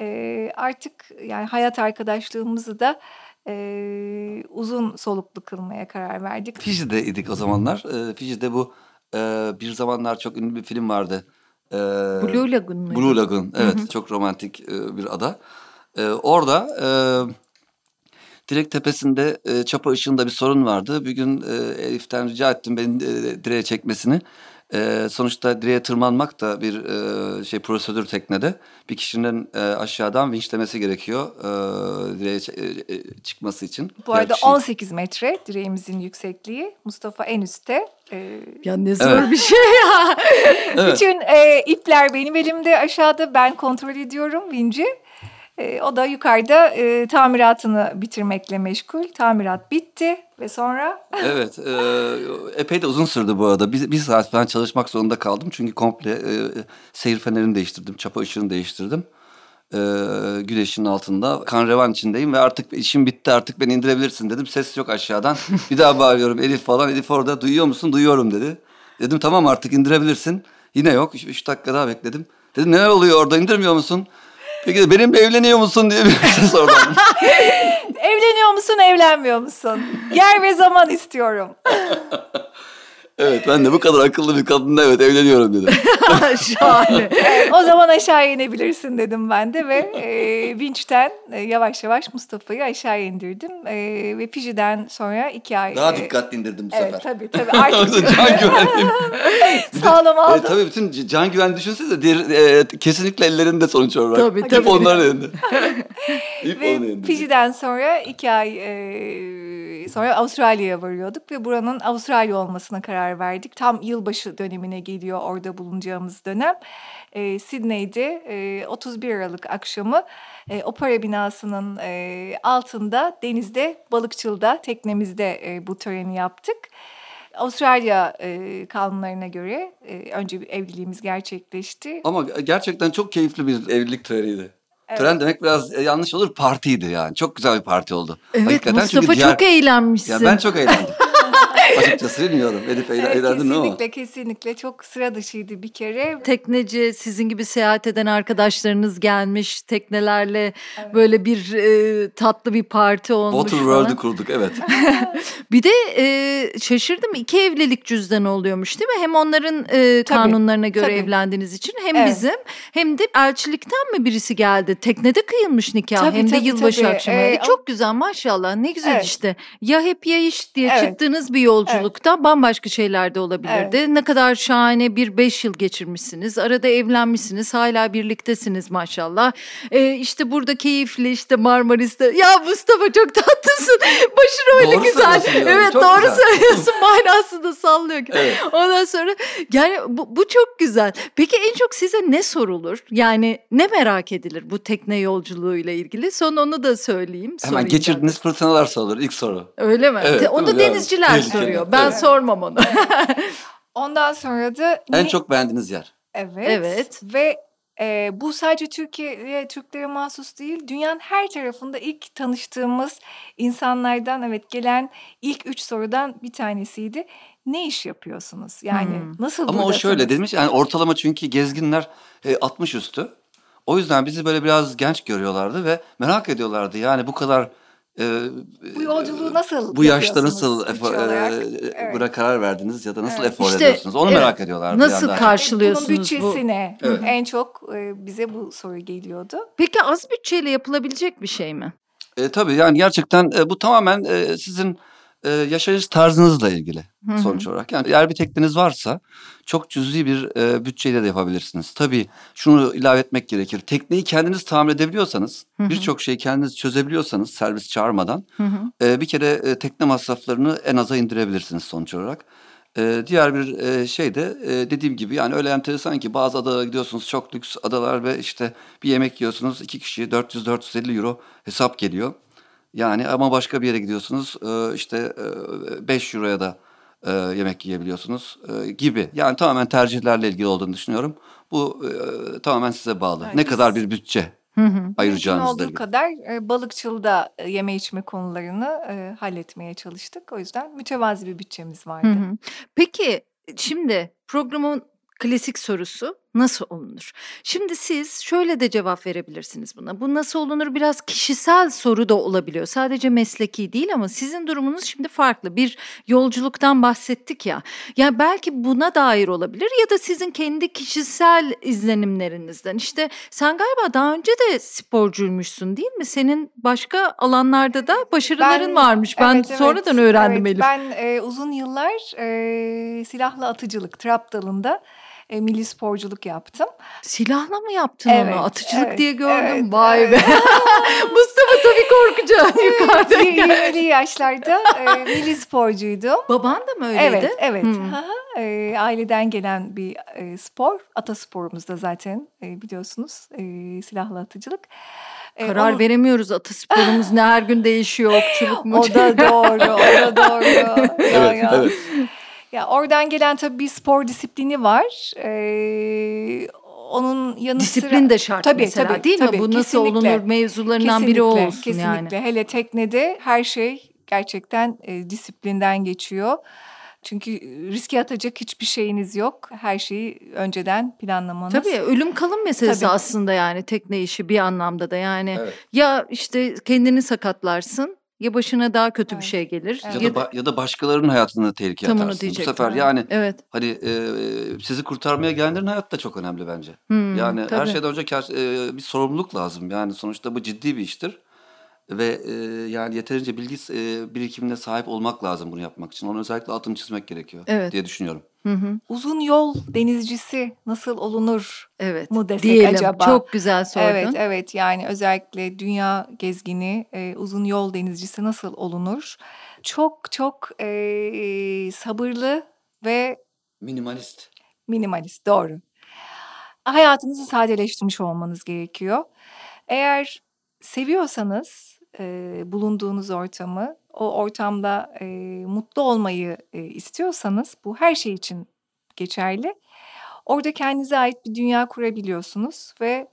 e, artık yani hayat arkadaşlığımızı da e, uzun soluklu kılmaya karar verdik. Fiji'de idik o zamanlar. Ee, Fiji'de bu e, bir zamanlar çok ünlü bir film vardı. Ee, Blue Lagoon muydu? Blue Lagoon. Evet çok romantik e, bir ada. Ee, orada e, direkt tepesinde e, çapa ışığında bir sorun vardı. Bir gün e, Elif'ten rica ettim beni e, direğe çekmesini. E, sonuçta direğe tırmanmak da bir e, şey prosedür teknede. Bir kişinin e, aşağıdan vinçlemesi gerekiyor e, direğe ç- e, çıkması için. Bu Diğer arada kişi- 18 metre direğimizin yüksekliği. Mustafa en üstte. E, Ya ne zor Evet. bir şey ya. Evet. Bütün e, ipler benim elimde aşağıda ben kontrol ediyorum vinci. E, o da yukarıda e, tamiratını bitirmekle meşgul. Tamirat bitti ve sonra *laughs* Evet, e, epey de uzun sürdü bu arada. Bir, bir saat falan çalışmak zorunda kaldım. Çünkü komple e, seyir fenerini değiştirdim, çapa ışığını değiştirdim. E, güneşin altında kan revan içindeyim ve artık işim bitti artık beni indirebilirsin dedim. Ses yok aşağıdan. *laughs* Bir daha bağırıyorum Elif falan. Elif orada duyuyor musun? Duyuyorum dedi. Dedim tamam artık indirebilirsin. Yine yok. Üç, üç dakika daha bekledim. Dedim neler oluyor orada indirmiyor musun? Peki benimle evleniyor musun diye bir ses *laughs* oradan. evleniyor musun evlenmiyor musun? Yer ve zaman istiyorum. *laughs* evet ben de bu kadar akıllı bir kadınla evet evleniyorum dedim. *laughs* Şahane. O zaman aşağı inebilirsin dedim ben de ve *laughs* e, vinçten e, yavaş yavaş Mustafa'yı aşağı indirdim. E, ve Fiji'den sonra iki ay... Daha e, dikkatli indirdim bu Evet sefer. tabii tabii artık *laughs* can güvenliğim. sağlam E, aldım. tabii bütün can güven düşünsenize diğer, e, kesinlikle ellerinde sonuç olarak. Tabii, İp tabii. onların elinde. İp Ve. Fiji'den sonra iki ay e, sonra Avustralya'ya varıyorduk ve buranın Avustralya olmasına karar verdik. Tam yılbaşı dönemine geliyor orada bulunacağımız dönem. E, Sydney'de e, 31 Aralık akşamı e, opera binasının e, altında denizde balıkçılda teknemizde e, bu töreni yaptık. Avustralya e, kanunlarına göre e, önce bir evliliğimiz gerçekleşti. Ama gerçekten çok keyifli bir evlilik töreniydi. Tören demek biraz e, yanlış olur. Partiydi yani. Çok güzel bir parti oldu. Evet Hakikaten Mustafa diğer- çok eğlenmişsin. Ya ben çok eğlendim. *laughs* Açıkçası bilmiyorum. Elif Evet, eğlendin mi ama? kesinlikle kesinlikle çok sıra dışıydı bir kere. Tekneci sizin gibi seyahat eden arkadaşlarınız gelmiş teknelerle böyle bir e, tatlı bir parti olmuş Water falan. World'ü kurduk evet. *laughs* Bir de e, şaşırdım iki evlilik cüzdanı oluyormuş değil mi? Hem onların e, kanunlarına göre tabii. evlendiğiniz için hem Evet. bizim hem de elçilikten mi birisi geldi? Teknede kıyılmış nikah Tabii, hem de tabii, yılbaşı tabii. akşamı. Ee, çok güzel maşallah ne güzel Evet. işte. Ya hep ya iş diye Evet. çıktığınız bir yolculukta bambaşka şeyler de olabilirdi. Ne kadar şahane bir beş yıl geçirmişsiniz. Arada evlenmişsiniz hala birliktesiniz maşallah. E, işte burada keyifli işte Marmaris'te. Ya Mustafa çok tatlısın. *laughs* Başın öyle Doğru güzel. Evet çok doğru güzel. söylüyorsun *laughs* manasında sallıyor. Evet. Ondan sonra yani bu, bu çok güzel. Peki en çok size ne sorulur? Yani ne merak edilir bu tekne yolculuğuyla ilgili? Son onu da söyleyeyim. Hemen geçirdiğiniz fırtınalar sorulur ilk soru. Öyle mi? Evet, onu mi? Yani denizciler tehlikeli. Soruyor. Ben Evet. sormam onu. *laughs* Ondan sonra da En ne- çok beğendiğiniz yer. Evet. Evet. Ve e, bu sadece Türkiye Türklere mahsus değil. Dünyanın her tarafında ilk tanıştığımız insanlardan evet gelen ilk üç sorudan bir tanesiydi. Ne iş yapıyorsunuz? Yani Hmm. nasıl Ama o şöyle demiş yani ortalama çünkü gezginler e, 60 üstü. O yüzden bizi böyle biraz genç görüyorlardı ve merak ediyorlardı. Yani bu kadar e, Bu yolculuğu nasıl bu yaşta nasıl efor, e, Evet. buna karar verdiniz ya da nasıl Evet. efor İşte, ediyorsunuz? Onu evet. merak ediyorlardı. Nasıl karşılıyorsunuz Bunun bu? bütçesine Evet. en çok e, bize bu soru geliyordu. Peki az bütçeyle yapılabilecek bir şey mi? E, tabii yani gerçekten e, bu tamamen e, sizin e, yaşayış tarzınızla ilgili Hı hı. sonuç olarak. Yani eğer bir tekneniz varsa çok cüzi bir e, bütçeyle de yapabilirsiniz. Tabii şunu ilave etmek gerekir. Tekneyi kendiniz tamir edebiliyorsanız, birçok şeyi kendiniz çözebiliyorsanız servis çağırmadan Hı hı. e, bir kere e, tekne masraflarını en aza indirebilirsiniz sonuç olarak. E, diğer bir e, şey de e, dediğim gibi yani öyle enteresan ki bazı adalara gidiyorsunuz çok lüks adalar ve işte bir yemek yiyorsunuz iki kişi 400-450 euro hesap geliyor. Yani ama başka bir yere gidiyorsunuz e, işte e, 5 euroya da e, yemek yiyebiliyorsunuz e, gibi. Yani tamamen tercihlerle ilgili olduğunu düşünüyorum. Bu e, tamamen size bağlı. Evet, ne kadar bir bütçe Hı ayıracağınızla olduğu ilgili. kadar e, balıkçılda e, yeme içme konularını e, halletmeye çalıştık. O yüzden mütevazi bir bütçemiz vardı. Hı hı. Peki şimdi programın klasik sorusu nasıl olunur? Şimdi siz şöyle de cevap verebilirsiniz buna. Bu nasıl olunur biraz kişisel soru da olabiliyor. Sadece mesleki değil ama sizin durumunuz şimdi farklı. Bir yolculuktan bahsettik ya. Ya belki buna dair olabilir ya da sizin kendi kişisel izlenimlerinizden. İşte sen galiba daha önce de sporcuymuşsun değil mi? Senin başka alanlarda da başarıların Ben- varmış. Ben Evet, evet, sonradan öğrendim evet. Elif. Ben e, uzun yıllar e, silahlı atıcılık, trap dalında e, milli sporculuk yaptım. Silahla mı yaptın Evet, onu? Atıcılık evet, diye gördüm. evet, Vay be. evet. *laughs* Mustafa tabii korkacak *laughs* yukarıdayken. 20'li yaşlarda e, milli sporcuydum. Baban da mı öyleydi? Evet, evet. Hmm. E, aileden gelen bir e, spor. Atasporumuz da zaten e, biliyorsunuz e, silahlı atıcılık. E, Karar onun- veremiyoruz atasporumuz ne her gün değişiyor okçuluk mu? *laughs* O da doğru, o da doğru. Ya, Evet, ya. evet. Ya oradan gelen tabii bir spor disiplini var. Ee, onun yanı sıra... Disiplin de şart Tabii, mesela tabii, değil tabii, mi? Bu nasıl kesinlikle. olunur mevzularından biri o Kesinlikle, olsun kesinlikle. yani. Hele teknede her şey gerçekten e, disiplinden geçiyor. Çünkü riske atacak hiçbir şeyiniz yok. Her şeyi önceden planlamanız. Tabii ölüm kalım meselesi Tabii. aslında yani tekne işi bir anlamda da yani. Evet. Ya işte kendini sakatlarsın ya başına daha kötü bir Evet. şey gelir. Evet. Ya Ya da, ba- ya da başkalarının hayatını tehlikeye Tam atarsın. Bu sefer yani Evet. hani e, sizi kurtarmaya gelenlerin hayatı da çok önemli bence. Hmm, Yani her tabii. şeyden önce e, bir sorumluluk lazım. Yani sonuçta bu ciddi bir iştir. Ve e, yani yeterince bilgi e, birikimine sahip olmak lazım bunu yapmak için. Onu özellikle altını çizmek gerekiyor Evet. diye düşünüyorum. Hı hı. Uzun yol denizcisi nasıl olunur? Evet. Mu desek Diyelim. acaba? Çok güzel sordun. Evet, evet. Yani özellikle dünya gezgini, e, uzun yol denizcisi nasıl olunur? Çok çok e, sabırlı ve Minimalist. minimalist, doğru. Hayatınızı sadeleştirmiş olmanız gerekiyor. Eğer seviyorsanız e, bulunduğunuz ortamı, o ortamda e, mutlu olmayı e, istiyorsanız, bu her şey için geçerli. Orada kendinize ait bir dünya kurabiliyorsunuz ve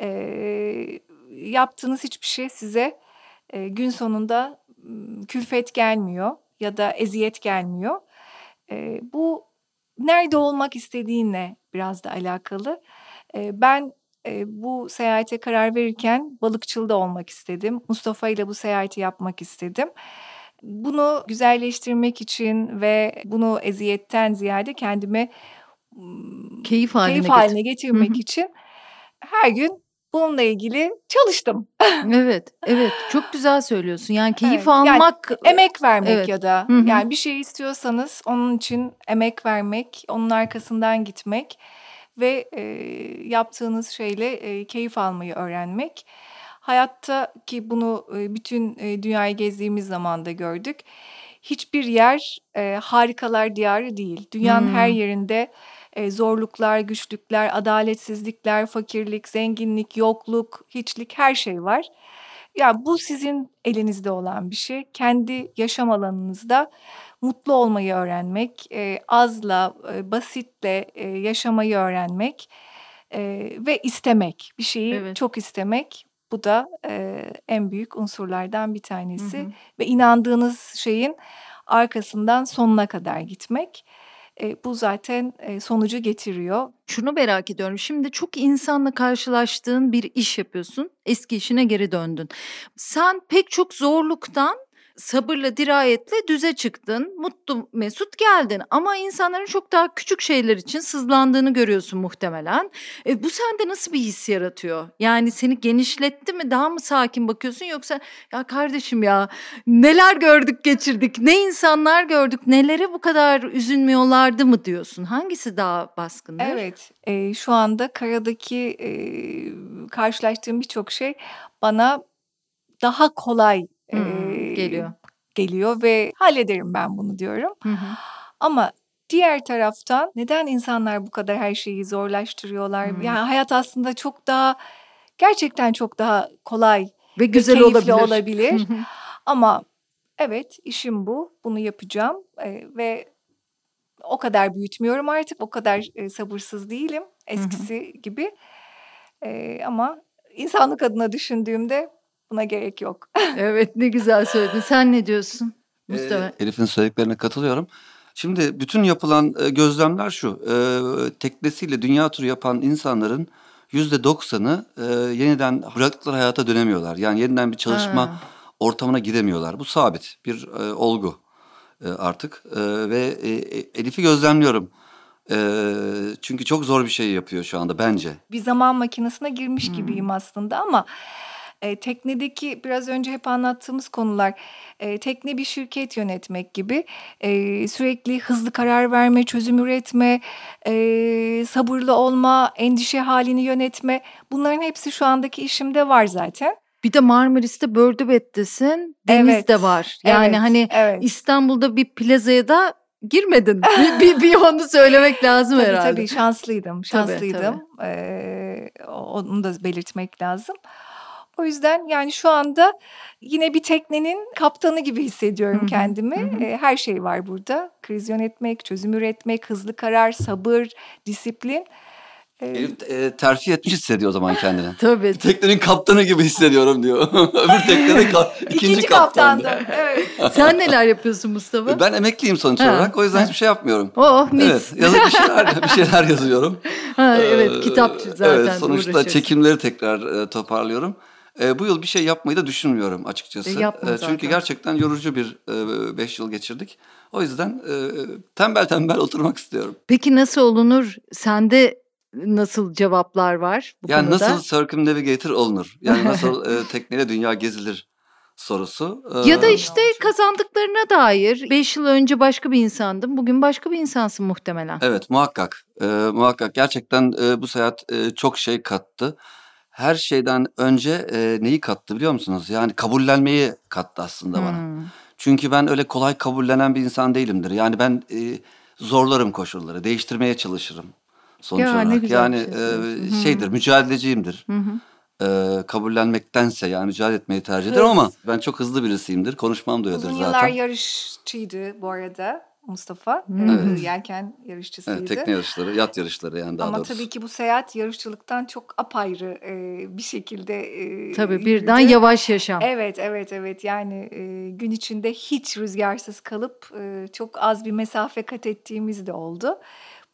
e, yaptığınız hiçbir şey size e, gün sonunda külfet gelmiyor ya da eziyet gelmiyor. E, bu nerede olmak istediğinle biraz da alakalı. E, ben bu seyahate karar verirken balıkçılda olmak istedim. Mustafa ile bu seyahati yapmak istedim. Bunu güzelleştirmek için ve bunu eziyetten ziyade kendime keyif haline, keyif haline getirmek için her gün bununla ilgili çalıştım. *laughs* evet, evet. Çok güzel söylüyorsun. Yani keyif evet, almak, yani emek vermek evet. ya da Hı-hı. yani bir şey istiyorsanız onun için emek vermek, onun arkasından gitmek ve e, yaptığınız şeyle e, keyif almayı öğrenmek. Hayatta ki bunu e, bütün e, dünyayı gezdiğimiz zaman da gördük. Hiçbir yer e, harikalar diyarı değil. Dünyanın hmm. her yerinde e, zorluklar, güçlükler, adaletsizlikler, fakirlik, zenginlik, yokluk, hiçlik her şey var. Ya yani bu sizin elinizde olan bir şey. Kendi yaşam alanınızda mutlu olmayı öğrenmek, e, azla, e, basitle e, yaşamayı öğrenmek e, ve istemek. Bir şeyi evet. çok istemek. Bu da e, en büyük unsurlardan bir tanesi. Hı hı. Ve inandığınız şeyin arkasından sonuna kadar gitmek. E, bu zaten e, sonucu getiriyor. Şunu merak ediyorum. Şimdi çok insanla karşılaştığın bir iş yapıyorsun. Eski işine geri döndün. Sen pek çok zorluktan sabırla, dirayetle düze çıktın. Mutlu, mesut geldin. Ama insanların çok daha küçük şeyler için sızlandığını görüyorsun muhtemelen. E, bu sende nasıl bir his yaratıyor? Yani seni genişletti mi? Daha mı sakin bakıyorsun? Yoksa ya kardeşim ya neler gördük geçirdik? Ne insanlar gördük? Nelere bu kadar üzülmüyorlardı mı diyorsun? Hangisi daha baskın? Evet. E, şu anda karadaki e, karşılaştığım birçok şey bana daha kolay Hımm, geliyor. geliyor ve hallederim ben bunu diyorum. Hı hı. Ama diğer taraftan neden insanlar bu kadar her şeyi zorlaştırıyorlar? Hımm. Yani hayat aslında çok daha gerçekten çok daha kolay Ve güzel keyifli olabilir. olabilir. Ama evet işim bu. Bunu yapacağım eee, ve o kadar büyütmüyorum artık. O kadar eee, sabırsız değilim eskisi gibi. Eee, ama insanlık adına düşündüğümde Buna gerek yok. *laughs* evet ne güzel söyledin. Sen ne diyorsun Mustafa? Ee, Elif'in söylediklerine katılıyorum. Şimdi bütün yapılan e, gözlemler şu. E, teknesiyle dünya turu yapan insanların yüzde doksanı e, yeniden bıraktıkları hayata dönemiyorlar. Yani yeniden bir çalışma ha. ortamına gidemiyorlar. Bu sabit bir e, olgu e, artık. E, ve e, Elif'i gözlemliyorum. E, çünkü çok zor bir şey yapıyor şu anda bence. Bir zaman makinesine girmiş hmm. gibiyim aslında ama e, teknedeki biraz önce hep anlattığımız konular e, tekne bir şirket yönetmek gibi e, sürekli hızlı karar verme, çözüm üretme, e, sabırlı olma, endişe halini yönetme bunların hepsi şu andaki işimde var zaten. Bir de Marmaris'te Bördübet'tesin. Deniz evet, de var. Yani evet, hani evet. İstanbul'da bir plazaya da girmedin. *laughs* bir, bir, bir onu söylemek lazım tabii, herhalde. Tabii şanslıydım. Şanslıydım. Tabii, tabii. Ee, onu da belirtmek lazım. O yüzden yani şu anda yine bir teknenin kaptanı gibi hissediyorum Hı-hı. kendimi. Hı-hı. her şey var burada. Kriz yönetmek, çözüm üretmek, hızlı karar, sabır, disiplin. Elif e, terfi etmiş hissediyor o zaman kendini. *laughs* Tabii. Teknenin kaptanı gibi hissediyorum diyor. *laughs* Öbür teknenin ka- *laughs* ikinci, ikinci kaptan. evet. Sen neler yapıyorsun Mustafa? Ben emekliyim sonuç ha. olarak. O yüzden ha. hiçbir şey yapmıyorum. Oh mis. Evet, yazı bir şeyler, bir şeyler yazıyorum. Ha, evet kitapçı zaten Evet sonuçta çekimleri tekrar e, toparlıyorum. E, bu yıl bir şey yapmayı da düşünmüyorum açıkçası. E, e, çünkü gerçekten yorucu bir 5 e, yıl geçirdik. O yüzden e, tembel tembel *laughs* oturmak istiyorum. Peki nasıl olunur? Sende nasıl cevaplar var bu yani konuda? nasıl circumnavigator olunur? Yani *laughs* nasıl e, tekneyle dünya gezilir? sorusu. Ya da işte kazandıklarına dair 5 yıl önce başka bir insandım. Bugün başka bir insansın muhtemelen. Evet muhakkak. E, muhakkak gerçekten e, bu seyahat e, çok şey kattı her şeyden önce e, neyi kattı biliyor musunuz? Yani kabullenmeyi kattı aslında bana. Hmm. Çünkü ben öyle kolay kabullenen bir insan değilimdir. Yani ben e, zorlarım koşulları, değiştirmeye çalışırım sonuç ya, olarak. Yani şey. e, şeydir, mücadeleciyimdir. Hı E, kabullenmektense yani mücadele etmeyi tercih ederim ama ben çok hızlı birisiyimdir. Konuşmam da öyledir zaten. Uzun yıllar yarışçıydı bu arada. Mustafa. Evet. Yelken yarışçısıydı. Evet, tekne yarışları, yat yarışları yani daha Ama doğrusu. tabii ki bu seyahat yarışçılıktan çok apayrı bir şekilde Tabii birden yürüdü. yavaş yaşam. Evet, evet, evet. Yani gün içinde hiç rüzgarsız kalıp çok az bir mesafe kat ettiğimiz de oldu.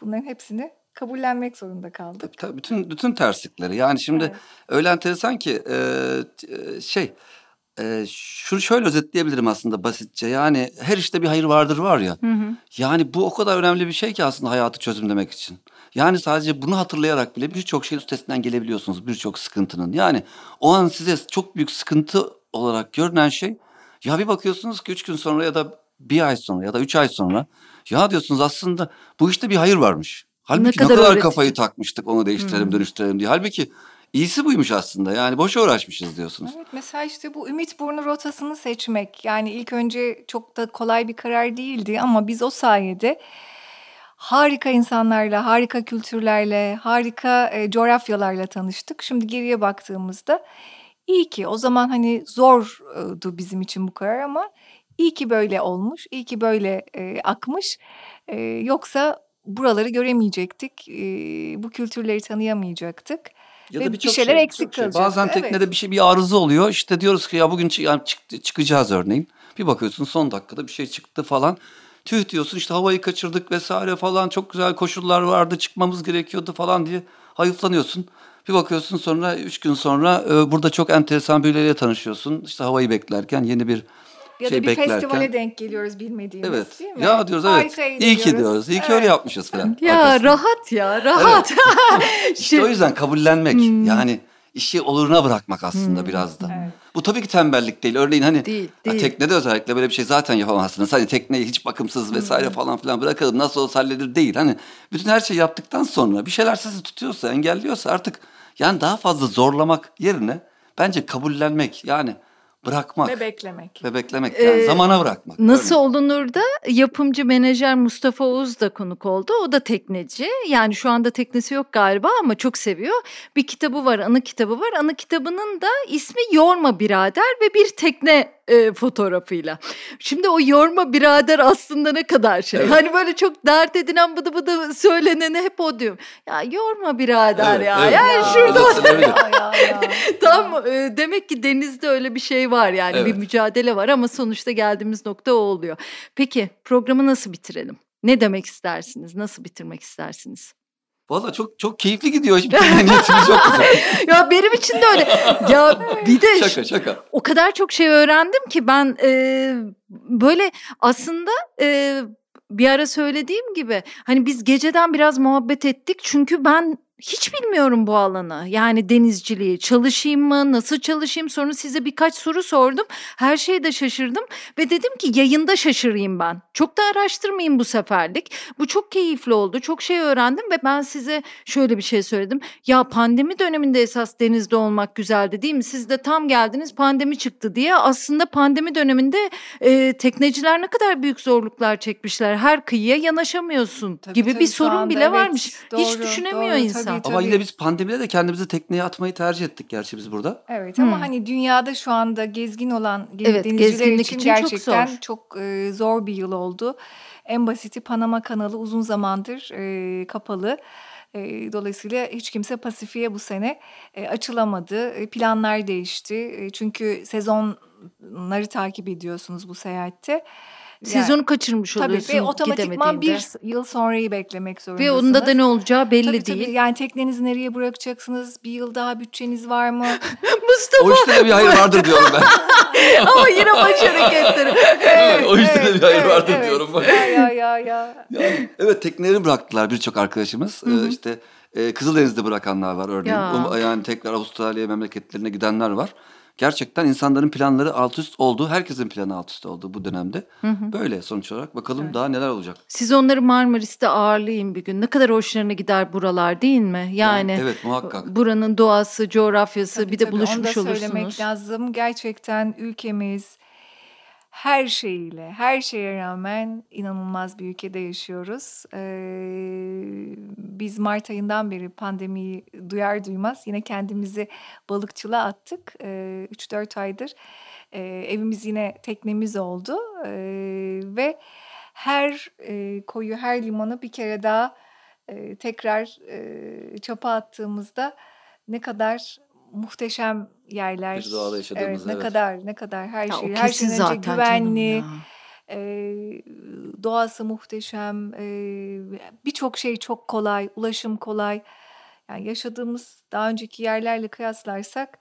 Bunların hepsini kabullenmek zorunda kaldık. Tabii, tabii bütün bütün terslikleri. Yani şimdi evet. öyle enteresan ki e, şey e, şunu şöyle özetleyebilirim aslında basitçe. Yani her işte bir hayır vardır var ya. Hı hı. Yani bu o kadar önemli bir şey ki aslında hayatı çözümlemek için. Yani sadece bunu hatırlayarak bile birçok şeyin üstesinden gelebiliyorsunuz. Birçok sıkıntının. Yani o an size çok büyük sıkıntı olarak görünen şey ya bir bakıyorsunuz ki üç gün sonra ya da bir ay sonra ya da üç ay sonra ya diyorsunuz aslında bu işte bir hayır varmış. Halbuki ne kadar, ne kadar kafayı takmıştık onu değiştirelim hmm. dönüştürelim diye. Halbuki iyisi buymuş aslında yani boşa uğraşmışız diyorsunuz. Evet mesela işte bu Ümit Burnu rotasını seçmek yani ilk önce çok da kolay bir karar değildi ama biz o sayede harika insanlarla, harika kültürlerle, harika e, coğrafyalarla tanıştık. Şimdi geriye baktığımızda iyi ki o zaman hani zordu bizim için bu karar ama iyi ki böyle olmuş, iyi ki böyle e, akmış. E, yoksa buraları göremeyecektik, e, bu kültürleri tanıyamayacaktık. Ya da bir, bir şeyler şey, eksik şey. kalacak. Bazen teknede evet. bir şey bir arıza oluyor. İşte diyoruz ki ya bugün çık, yani çık, çıkacağız örneğin. Bir bakıyorsun son dakikada bir şey çıktı falan. Tüh diyorsun işte havayı kaçırdık vesaire falan çok güzel koşullar vardı çıkmamız gerekiyordu falan diye hayıflanıyorsun. Bir bakıyorsun sonra üç gün sonra e, burada çok enteresan birileriyle tanışıyorsun. İşte havayı beklerken yeni bir ya şey da bir beklerken. festivale denk geliyoruz bilmediğimiz evet. değil mi? Ya diyoruz evet. Harikaydı İyi ki diyoruz. İyi ki evet. öyle yapmışız falan. *laughs* Ya Arkasında. rahat ya rahat. Evet. *laughs* işte o yüzden kabullenmek hmm. yani işi oluruna bırakmak aslında hmm. biraz da. Evet. Bu tabii ki tembellik değil. Örneğin hani değil, değil. teknede özellikle böyle bir şey zaten yapamazsınız. Hani tekneyi hiç bakımsız vesaire hmm. falan filan bırakalım nasıl olsa halleder değil. Hani bütün her şeyi yaptıktan sonra bir şeyler sizi tutuyorsa engelliyorsa artık yani daha fazla zorlamak yerine bence kabullenmek yani bırakmak. Ve beklemek. Ve beklemek yani ee, zamana bırakmak. Nasıl öyle. olunur da yapımcı menajer Mustafa Oğuz da konuk oldu. O da tekneci. Yani şu anda teknesi yok galiba ama çok seviyor. Bir kitabı var, anı kitabı var. Anı kitabının da ismi Yorma Birader ve bir tekne e, fotoğrafıyla. Şimdi o yorma birader aslında ne kadar şey. Evet. Hani böyle çok dert edinen bıdı bıdı söyleneni hep o diyorum. Ya yorma birader evet, ya. Evet. Yani ya. şurada *laughs* ya, ya, *laughs* Tam e, demek ki denizde öyle bir şey var yani evet. bir mücadele var ama sonuçta geldiğimiz nokta o oluyor. Peki programı nasıl bitirelim? Ne demek istersiniz? Nasıl bitirmek istersiniz? Valla çok çok keyifli gidiyor. *laughs* Niyetimiz çok güzel. *laughs* ya benim için de öyle. Ya bir de şaka şaka. O kadar çok şey öğrendim ki ben e, böyle aslında e, bir ara söylediğim gibi hani biz geceden biraz muhabbet ettik çünkü ben hiç bilmiyorum bu alanı. Yani denizciliği çalışayım mı, nasıl çalışayım? Sonra size birkaç soru sordum. Her şeyde şaşırdım ve dedim ki yayında şaşırayım ben. Çok da araştırmayayım bu seferlik. Bu çok keyifli oldu. Çok şey öğrendim ve ben size şöyle bir şey söyledim. Ya pandemi döneminde esas denizde olmak güzeldi değil mi? Siz de tam geldiniz pandemi çıktı diye. Aslında pandemi döneminde e, tekneciler ne kadar büyük zorluklar çekmişler. Her kıyıya yanaşamıyorsun tabii, gibi tabii, bir sorun bile evet, varmış. Doğru, Hiç düşünemiyor doğru, insan tabii, Ama yine biz pandemide de kendimizi tekneye atmayı tercih ettik gerçi biz burada. Evet ama hmm. hani dünyada şu anda gezgin olan evet, denizciler için, için gerçekten çok, zor. çok e, zor bir yıl oldu. En basiti Panama kanalı uzun zamandır e, kapalı. E, dolayısıyla hiç kimse Pasifik'e bu sene e, açılamadı. E, planlar değişti. E, çünkü sezonları takip ediyorsunuz bu seyahatte. Sezonu yani, kaçırmış oluyorsun Tabii ve otomatikman bir yıl sonrayı beklemek zorundasınız. Ve onda da ne olacağı belli tabii, değil. Tabii. Yani teknenizi nereye bırakacaksınız? Bir yıl daha bütçeniz var mı? *laughs* Mustafa. O işte de bir hayır vardır diyorum ben. *laughs* Ama yine baş hareketleri. Evet, o işte evet, de bir hayır evet, vardır evet. diyorum ben. Ya ya ya. ya. Yani, evet tekneleri bıraktılar birçok arkadaşımız. Ee, işte e, Kızıldeniz'de bırakanlar var örneğin. Ya. Yani tekrar Avustralya memleketlerine gidenler var gerçekten insanların planları alt üst oldu. Herkesin planı alt üst oldu bu dönemde. Hı hı. Böyle sonuç olarak bakalım evet. daha neler olacak. Siz onları Marmaris'te ağırlayın bir gün. Ne kadar hoşlarına gider buralar değil mi? Yani, yani evet muhakkak. Buranın doğası, coğrafyası tabii, bir de tabii, buluşmuş olursunuz. Onu da söylemek olursunuz. lazım. Gerçekten ülkemiz her şeyiyle, her şeye rağmen inanılmaz bir ülkede yaşıyoruz. Ee, biz Mart ayından beri pandemiyi duyar duymaz yine kendimizi balıkçılığa attık. Ee, 3-4 aydır ee, evimiz yine teknemiz oldu ee, ve her e, koyu, her limana bir kere daha e, tekrar e, çapa attığımızda ne kadar muhteşem yerler. Bir doğada yaşadığımız, evet, ne evet. kadar ne kadar her Ya şey her şeyden önce zaten güvenli. e, doğası muhteşem. e, Birçok şey çok kolay, ulaşım kolay. Yani yaşadığımız daha önceki yerlerle kıyaslarsak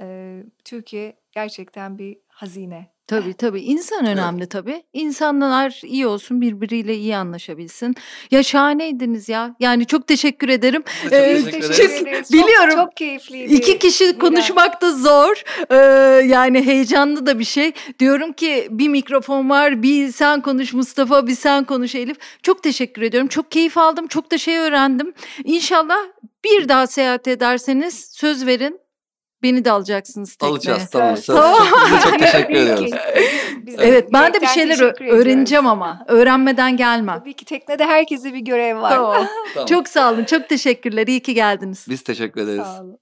e, Türkiye gerçekten bir hazine. Tabii tabii insan önemli tabii. İnsanlar iyi olsun birbiriyle iyi anlaşabilsin. Ya şahaneydiniz ya. Yani çok teşekkür ederim. De çok Ee, teşekkür ederiz. ederiz. biliyorum. Çok, çok keyifliydi. İki kişi konuşmak da zor. Ee, yani heyecanlı da bir şey. Diyorum ki bir mikrofon var. Bir sen konuş Mustafa, bir sen konuş Elif. Çok teşekkür ediyorum. Çok keyif aldım. Çok da şey öğrendim. İnşallah bir daha seyahat ederseniz söz verin. Beni de alacaksınız tekneye. Alacağız tamam. Söz. Tamam. Çok *laughs* teşekkür ediyoruz. Evet ben de bir şeyler öğreneceğim ama. Öğrenmeden gelmem. Tabii ki teknede herkese bir görev var. Tamam. *laughs* Tamam. Çok sağ olun. Çok teşekkürler. İyi ki geldiniz. Biz teşekkür ederiz. Sağ olun.